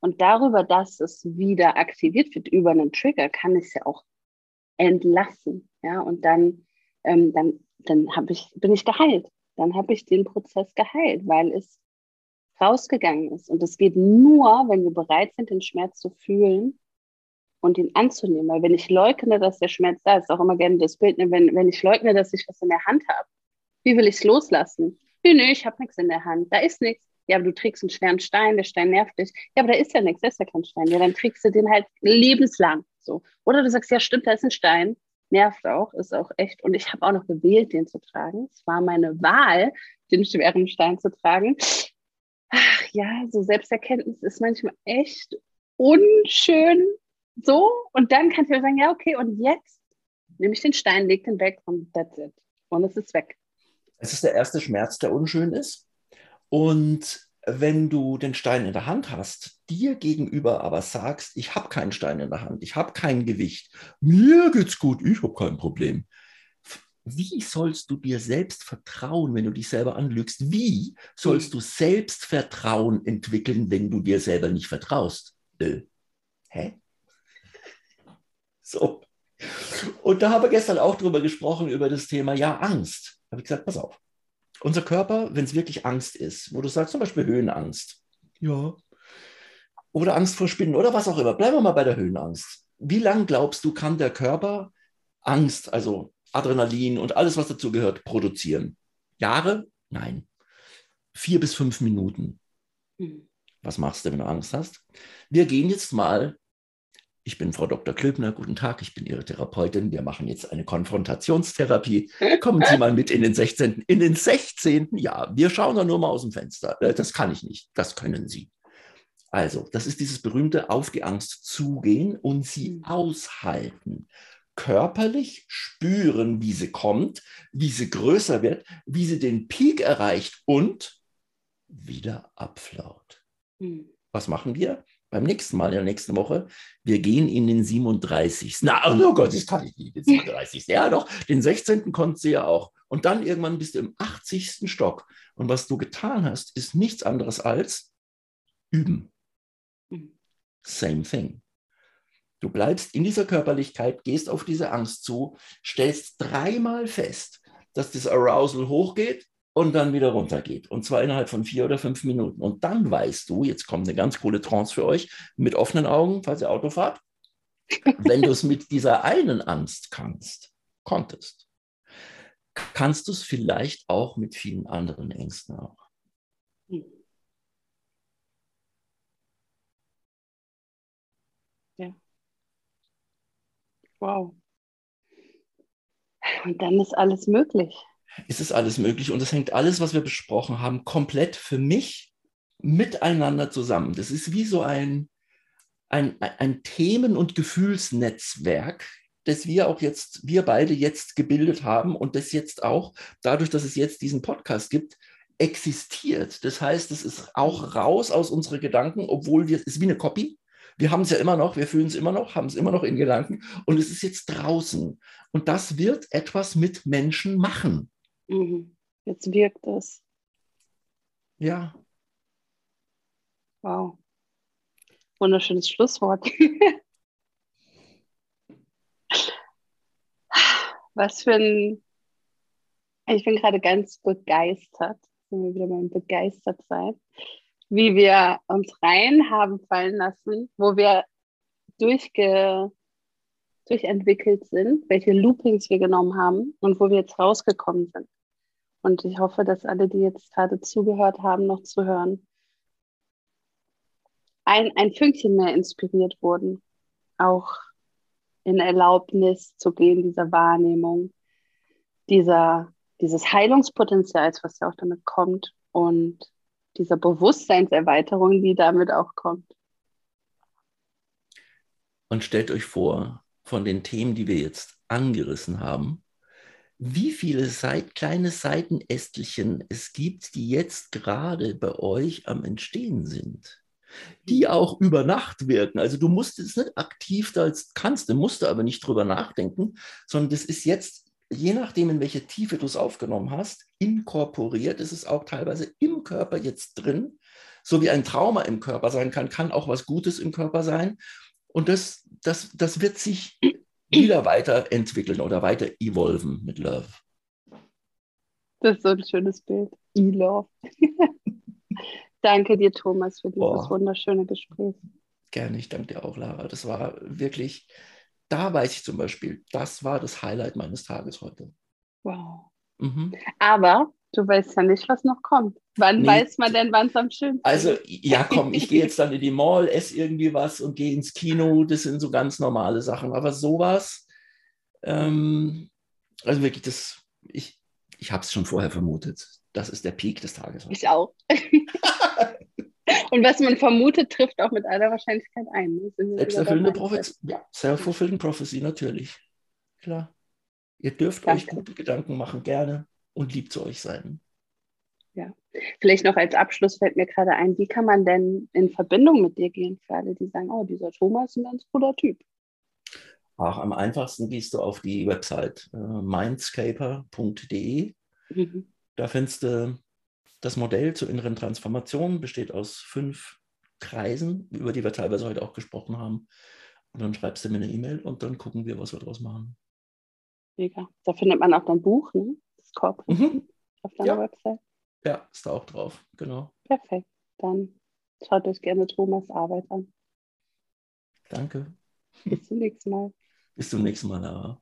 Speaker 1: Und darüber, dass es wieder aktiviert wird über einen Trigger, kann es ja auch entlassen. Ja? Und dann, ähm, dann, dann ich, bin ich geheilt. Dann habe ich den Prozess geheilt, weil es rausgegangen ist. Und es geht nur, wenn wir bereit sind, den Schmerz zu fühlen und ihn anzunehmen. Weil wenn ich leugne, dass der Schmerz da ist, auch immer gerne das Bild, ne? wenn, wenn ich leugne, dass ich was in der Hand habe, wie will ich es loslassen? Nö, nö, ich habe nichts in der Hand, da ist nichts. Ja, aber du trägst einen schweren Stein, der Stein nervt dich. Ja, aber da ist ja nichts, da ist ja kein Stein. Ja, dann trägst du den halt lebenslang. So. Oder du sagst, ja, stimmt, da ist ein Stein. Nervt auch, ist auch echt. Und ich habe auch noch gewählt, den zu tragen. Es war meine Wahl, den schweren Stein zu tragen. Ach ja, so Selbsterkenntnis ist manchmal echt unschön so, und dann kannst du sagen, ja, okay, und jetzt nehme ich den Stein, leg den weg und that's it. Und es ist weg.
Speaker 3: Es ist der erste Schmerz, der unschön ist. Und wenn du den Stein in der Hand hast, dir gegenüber aber sagst, ich habe keinen Stein in der Hand, ich habe kein Gewicht, mir geht's gut, ich habe kein Problem. Wie sollst du dir selbst vertrauen, wenn du dich selber anlügst? Wie sollst du Selbstvertrauen entwickeln, wenn du dir selber nicht vertraust? Äh, hä? So. Und da haben wir gestern auch drüber gesprochen, über das Thema, ja, Angst. Da habe ich gesagt, pass auf. Unser Körper, wenn es wirklich Angst ist, wo du sagst, zum Beispiel Höhenangst. Ja. Oder Angst vor Spinnen oder was auch immer. Bleiben wir mal bei der Höhenangst. Wie lange glaubst du, kann der Körper Angst, also Adrenalin und alles, was dazu gehört, produzieren? Jahre? Nein. Vier bis fünf Minuten. Hm. Was machst du, wenn du Angst hast? Wir gehen jetzt mal ich bin Frau Dr. Klöbner, guten Tag, ich bin Ihre Therapeutin. Wir machen jetzt eine Konfrontationstherapie. Kommen Sie mal mit in den 16. In den 16. Ja, wir schauen da nur mal aus dem Fenster. Äh, das kann ich nicht, das können Sie. Also, das ist dieses berühmte auf die Angst zugehen und sie aushalten. Körperlich spüren, wie sie kommt, wie sie größer wird, wie sie den Peak erreicht und wieder abflaut. Mhm. Was machen wir? Beim nächsten Mal, in der nächsten Woche, wir gehen in den 37. Na, oh Gott, das kann ich nicht, den 37. Ja, doch, den 16. konntest du ja auch. Und dann irgendwann bist du im 80. Stock. Und was du getan hast, ist nichts anderes als üben. Same thing. Du bleibst in dieser Körperlichkeit, gehst auf diese Angst zu, stellst dreimal fest, dass das Arousal hochgeht und dann wieder runtergeht. Und zwar innerhalb von vier oder fünf Minuten. Und dann weißt du, jetzt kommt eine ganz coole Trance für euch, mit offenen Augen, falls ihr Auto fahrt, wenn du es mit dieser einen Angst kannst, konntest, kannst du es vielleicht auch mit vielen anderen Ängsten auch.
Speaker 1: Ja. Wow. Und dann ist alles möglich
Speaker 3: ist es alles möglich. Und das hängt alles, was wir besprochen haben, komplett für mich miteinander zusammen. Das ist wie so ein, ein, ein Themen- und Gefühlsnetzwerk, das wir auch jetzt, wir beide jetzt gebildet haben und das jetzt auch, dadurch, dass es jetzt diesen Podcast gibt, existiert. Das heißt, es ist auch raus aus unseren Gedanken, obwohl wir, es ist wie eine Copy. Wir haben es ja immer noch, wir fühlen es immer noch, haben es immer noch in Gedanken und es ist jetzt draußen. Und das wird etwas mit Menschen machen.
Speaker 1: Mhm. Jetzt wirkt es.
Speaker 3: Ja.
Speaker 1: Wow. Wunderschönes Schlusswort. Was für ein. Ich bin gerade ganz begeistert. Sind wir wieder mal begeistert sein, wie wir uns rein haben fallen lassen, wo wir durchge durchentwickelt sind, welche Loopings wir genommen haben und wo wir jetzt rausgekommen sind. Und ich hoffe, dass alle, die jetzt gerade zugehört haben, noch zuhören, ein, ein Fünkchen mehr inspiriert wurden, auch in Erlaubnis zu gehen, dieser Wahrnehmung, dieser, dieses Heilungspotenzials, was ja auch damit kommt und dieser Bewusstseinserweiterung, die damit auch kommt.
Speaker 3: Und stellt euch vor, von den Themen, die wir jetzt angerissen haben, wie viele Seit kleine Seitenästelchen es gibt, die jetzt gerade bei euch am Entstehen sind, die auch über Nacht wirken. Also du musst es nicht aktiv da als kannst, du musst aber nicht drüber nachdenken, sondern das ist jetzt, je nachdem, in welche Tiefe du es aufgenommen hast, inkorporiert. Es ist auch teilweise im Körper jetzt drin, so wie ein Trauma im Körper sein kann, kann auch was Gutes im Körper sein. Und das, das, das wird sich wieder weiterentwickeln oder weiter evolven mit Love.
Speaker 1: Das ist so ein schönes Bild. E-Love. danke dir, Thomas, für dieses Boah. wunderschöne Gespräch.
Speaker 3: Gerne, ich danke dir auch, Lara. Das war wirklich, da weiß ich zum Beispiel, das war das Highlight meines Tages heute.
Speaker 1: Wow. Mhm. Aber du weißt ja nicht, was noch kommt. Wann nee. weiß man denn, wann es am schönsten ist?
Speaker 3: Also, ja, komm, ich gehe jetzt dann in die Mall, esse irgendwie was und gehe ins Kino. Das sind so ganz normale Sachen. Aber sowas, ähm, also wirklich, das, ich, ich habe es schon vorher vermutet. Das ist der Peak des Tages.
Speaker 1: Ich auch. und was man vermutet, trifft auch mit aller Wahrscheinlichkeit ein.
Speaker 3: Ne? Selbsterfüllende Prophezie. Ja, self-fulfilling prophecy, natürlich. Klar. Ihr dürft Danke. euch gute Gedanken machen, gerne und lieb zu euch sein.
Speaker 1: Ja, vielleicht noch als Abschluss fällt mir gerade ein, wie kann man denn in Verbindung mit dir gehen für alle, die sagen, oh, dieser Thomas ist ein ganz cooler Typ.
Speaker 3: Ach, am einfachsten gehst du auf die Website äh, mindscaper.de. Mhm. Da findest du das Modell zur inneren Transformation, besteht aus fünf Kreisen, über die wir teilweise heute auch gesprochen haben. Und dann schreibst du mir eine E-Mail und dann gucken wir, was wir daraus machen.
Speaker 1: Mega. Da findet man auch dein Buch, ne? Corporate mhm. auf deiner
Speaker 3: ja.
Speaker 1: Website.
Speaker 3: Ja, ist da auch drauf, genau.
Speaker 1: Perfekt. Dann schaut euch gerne Thomas Arbeit an.
Speaker 3: Danke.
Speaker 1: Bis zum nächsten Mal.
Speaker 3: Bis zum nächsten Mal, Lara.